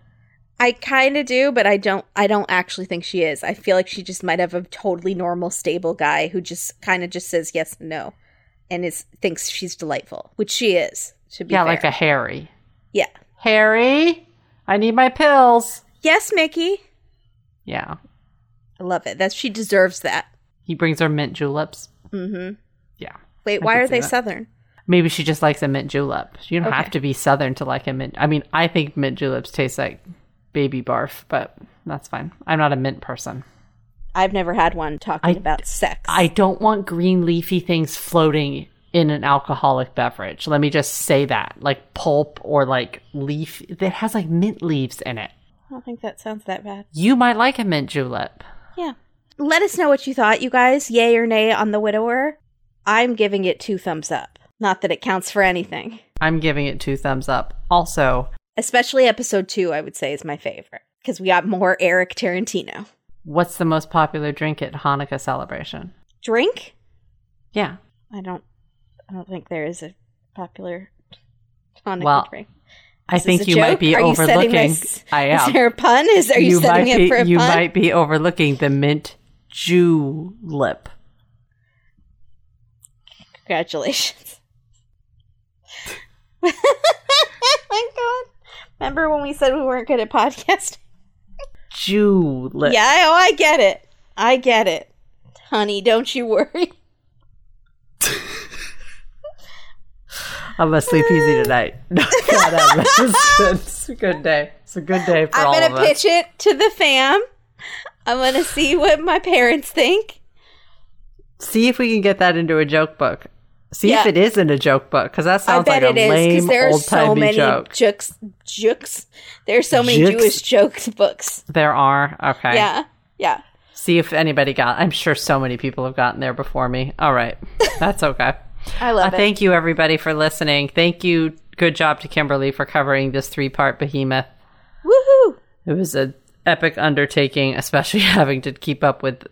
I kind of do, but I don't. I don't actually think she is. I feel like she just might have a totally normal, stable guy who just kind of just says yes and no, and is thinks she's delightful, which she is. To be Yeah, fair. like a Harry. yeah. Harry, I need my pills. Yes, Mickey. Yeah. I love it. That she deserves that. He brings her mint juleps. Mm-hmm. Yeah. Wait, I why are they that. southern? Maybe she just likes a mint julep. You don't Okay. have to be southern to like a mint. I mean, I think mint juleps taste like baby barf, but that's fine. I'm not a mint person. I've never had one talking I- about sex. I don't want green leafy things floating in an alcoholic beverage. Let me just say that. Like pulp or like leaf that has like mint leaves in it. I don't think that sounds that bad. You might like a mint julep. Yeah. Let us know what you thought, you guys. Yay or nay on The Widower. I'm giving it two thumbs up. Not that it counts for anything. I'm giving it two thumbs up. Also, Especially episode two, I would say, is my favorite. Because we got more Eric Tarantino. what's the most popular drink at Hanukkah celebration? Drink? Yeah. I don't I don't think there is a popular Hanukkah Well, drink. I Is think you might be Are you overlooking. this- <laughs> I Is there a pun? Is are you, setting might it be, for a you pun? You might be overlooking the mint julep. Congratulations. <laughs> <laughs> Oh my God. Remember when we said we weren't good at podcasting? <laughs> Julep. Yeah, oh, I get it. I get it. Honey, don't you worry. <laughs> I'm gonna sleep easy uh. tonight. <laughs> No, God, I'm- it's, a good day. It's a good day for I'm all of to pitch it to the fam. I'm going to see what my parents think. See if we can get that into a joke book. See Yeah. if it isn't a joke book, because that sounds like a it is lame there are old so timey many joke. jokes. Jokes. There are so many Jokes? Jewish jokes books. There are okay. Yeah, yeah. See if anybody got. I'm sure so many people have gotten there before me. All right, <laughs> that's okay. I Uh, love it. thank you everybody for listening. Thank you. Good job to Kimberly for covering this three part behemoth. Woohoo! It was a epic undertaking, especially <laughs> having to keep up with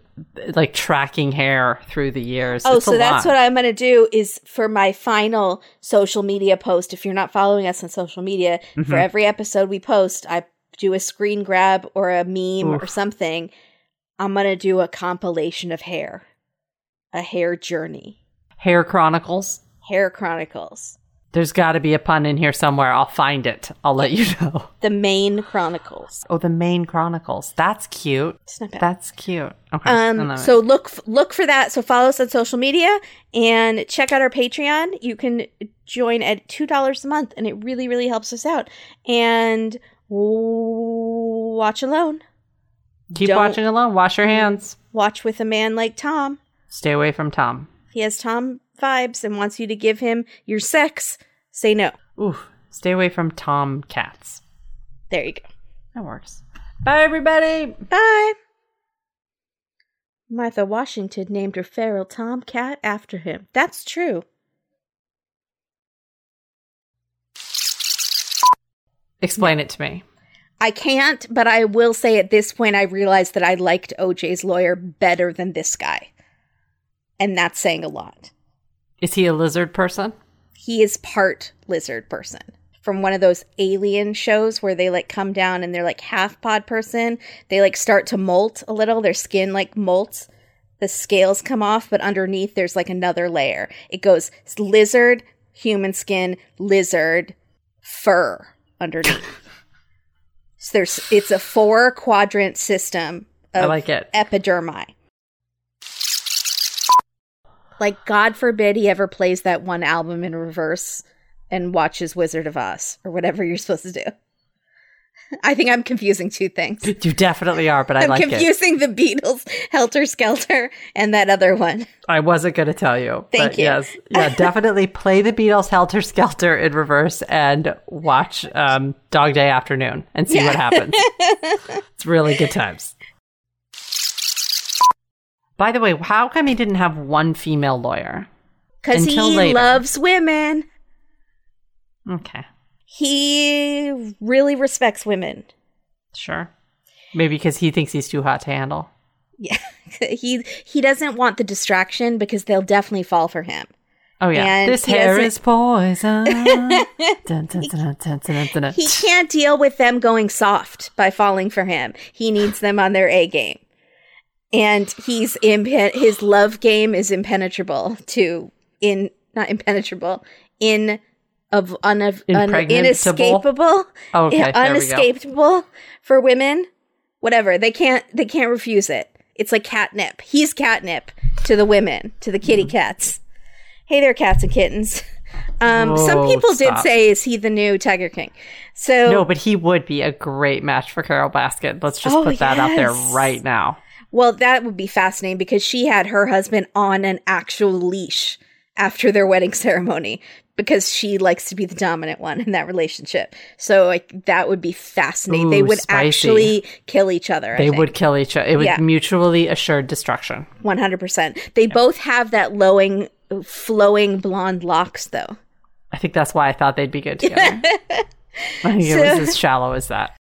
like tracking hair through the years. Oh, It's so that's lot. what I'm going to do is for my final social media post. If you're not following us on social media, Mm-hmm. for every episode we post, I do a screen grab or a meme or something. I'm going to do a compilation of hair, a hair journey, Hair Chronicles. hair chronicles, There's got to be a pun in here somewhere. I'll find it. I'll let you know. <laughs> the mane chronicles. Oh, the mane Chronicles. That's cute. It's not bad. That's cute. Okay. Um, love it. so look look for that. So follow us on social media and check out our Patreon. You can join at two dollars a month, and it really really helps us out. And watch alone. keep don't- watching alone. Wash your hands. Watch with a man like Tom. Stay away from Tom. He has Tom vibes and wants you to give him your sex, say no. Ooh, stay away from Tom cats. There you go. That works. Bye, everybody. Bye. Martha Washington named her feral tomcat after him. That's true. Explain it to me. I can't, but I will say at this point I realized that I liked OJ's lawyer better than this guy. And that's saying a lot. Is he a lizard person? He is part lizard person. From one of those alien shows where they like come down and they're like half pod person. They like start to molt a little. Their skin like molts. The scales come off, but underneath there's like another layer. It goes lizard, human skin, lizard, fur underneath. so <laughs> there's it's a four quadrant system of I like it. epidermi. Like, God forbid he ever plays that one album in reverse and watches Wizard of Oz or whatever you're supposed to do. I think I'm confusing two things. <laughs> You definitely are, but I I'm like it. confusing the Beatles, Helter Skelter, and that other one. I wasn't going to tell you. Thank but you. Yes, yeah, <laughs> definitely play the Beatles Helter Skelter in reverse and watch um, Dog Day Afternoon and see what happens. <laughs> it's really good times. By the way, how come he didn't have one female lawyer? Because he later. loves women. Okay, He really respects women. sure. Maybe because he thinks he's too hot to handle. Yeah. <laughs> he he doesn't want the distraction because they'll definitely fall for him. Oh yeah, And this hair is poison. <laughs> He can't deal with them going soft by falling for him. He needs them on their A game. And he's impen- his love game is impenetrable to in not impenetrable in of un- un- inescapable. Oh, okay, yeah, there we go. unescapable for women. Whatever. They can't they can't refuse it. It's like catnip. He's catnip to the women to the Mm-hmm. kitty cats. Hey there cats and kittens. Um some Whoa, people did say is he the new tiger king? So No, but he would be a great match for Carole Baskin. Let's just Oh, put that out there right now. Well, that would be fascinating because she had her husband on an actual leash after their wedding <laughs> ceremony because she likes to be the dominant one in that relationship. So like that would be fascinating. they would spicy. actually kill each other. They would kill each other. It was Yeah. mutually assured destruction. 100%. They both have that lowing flowing blonde locks though. I think that's why I thought they'd be good together. <laughs> I think it was as shallow as that.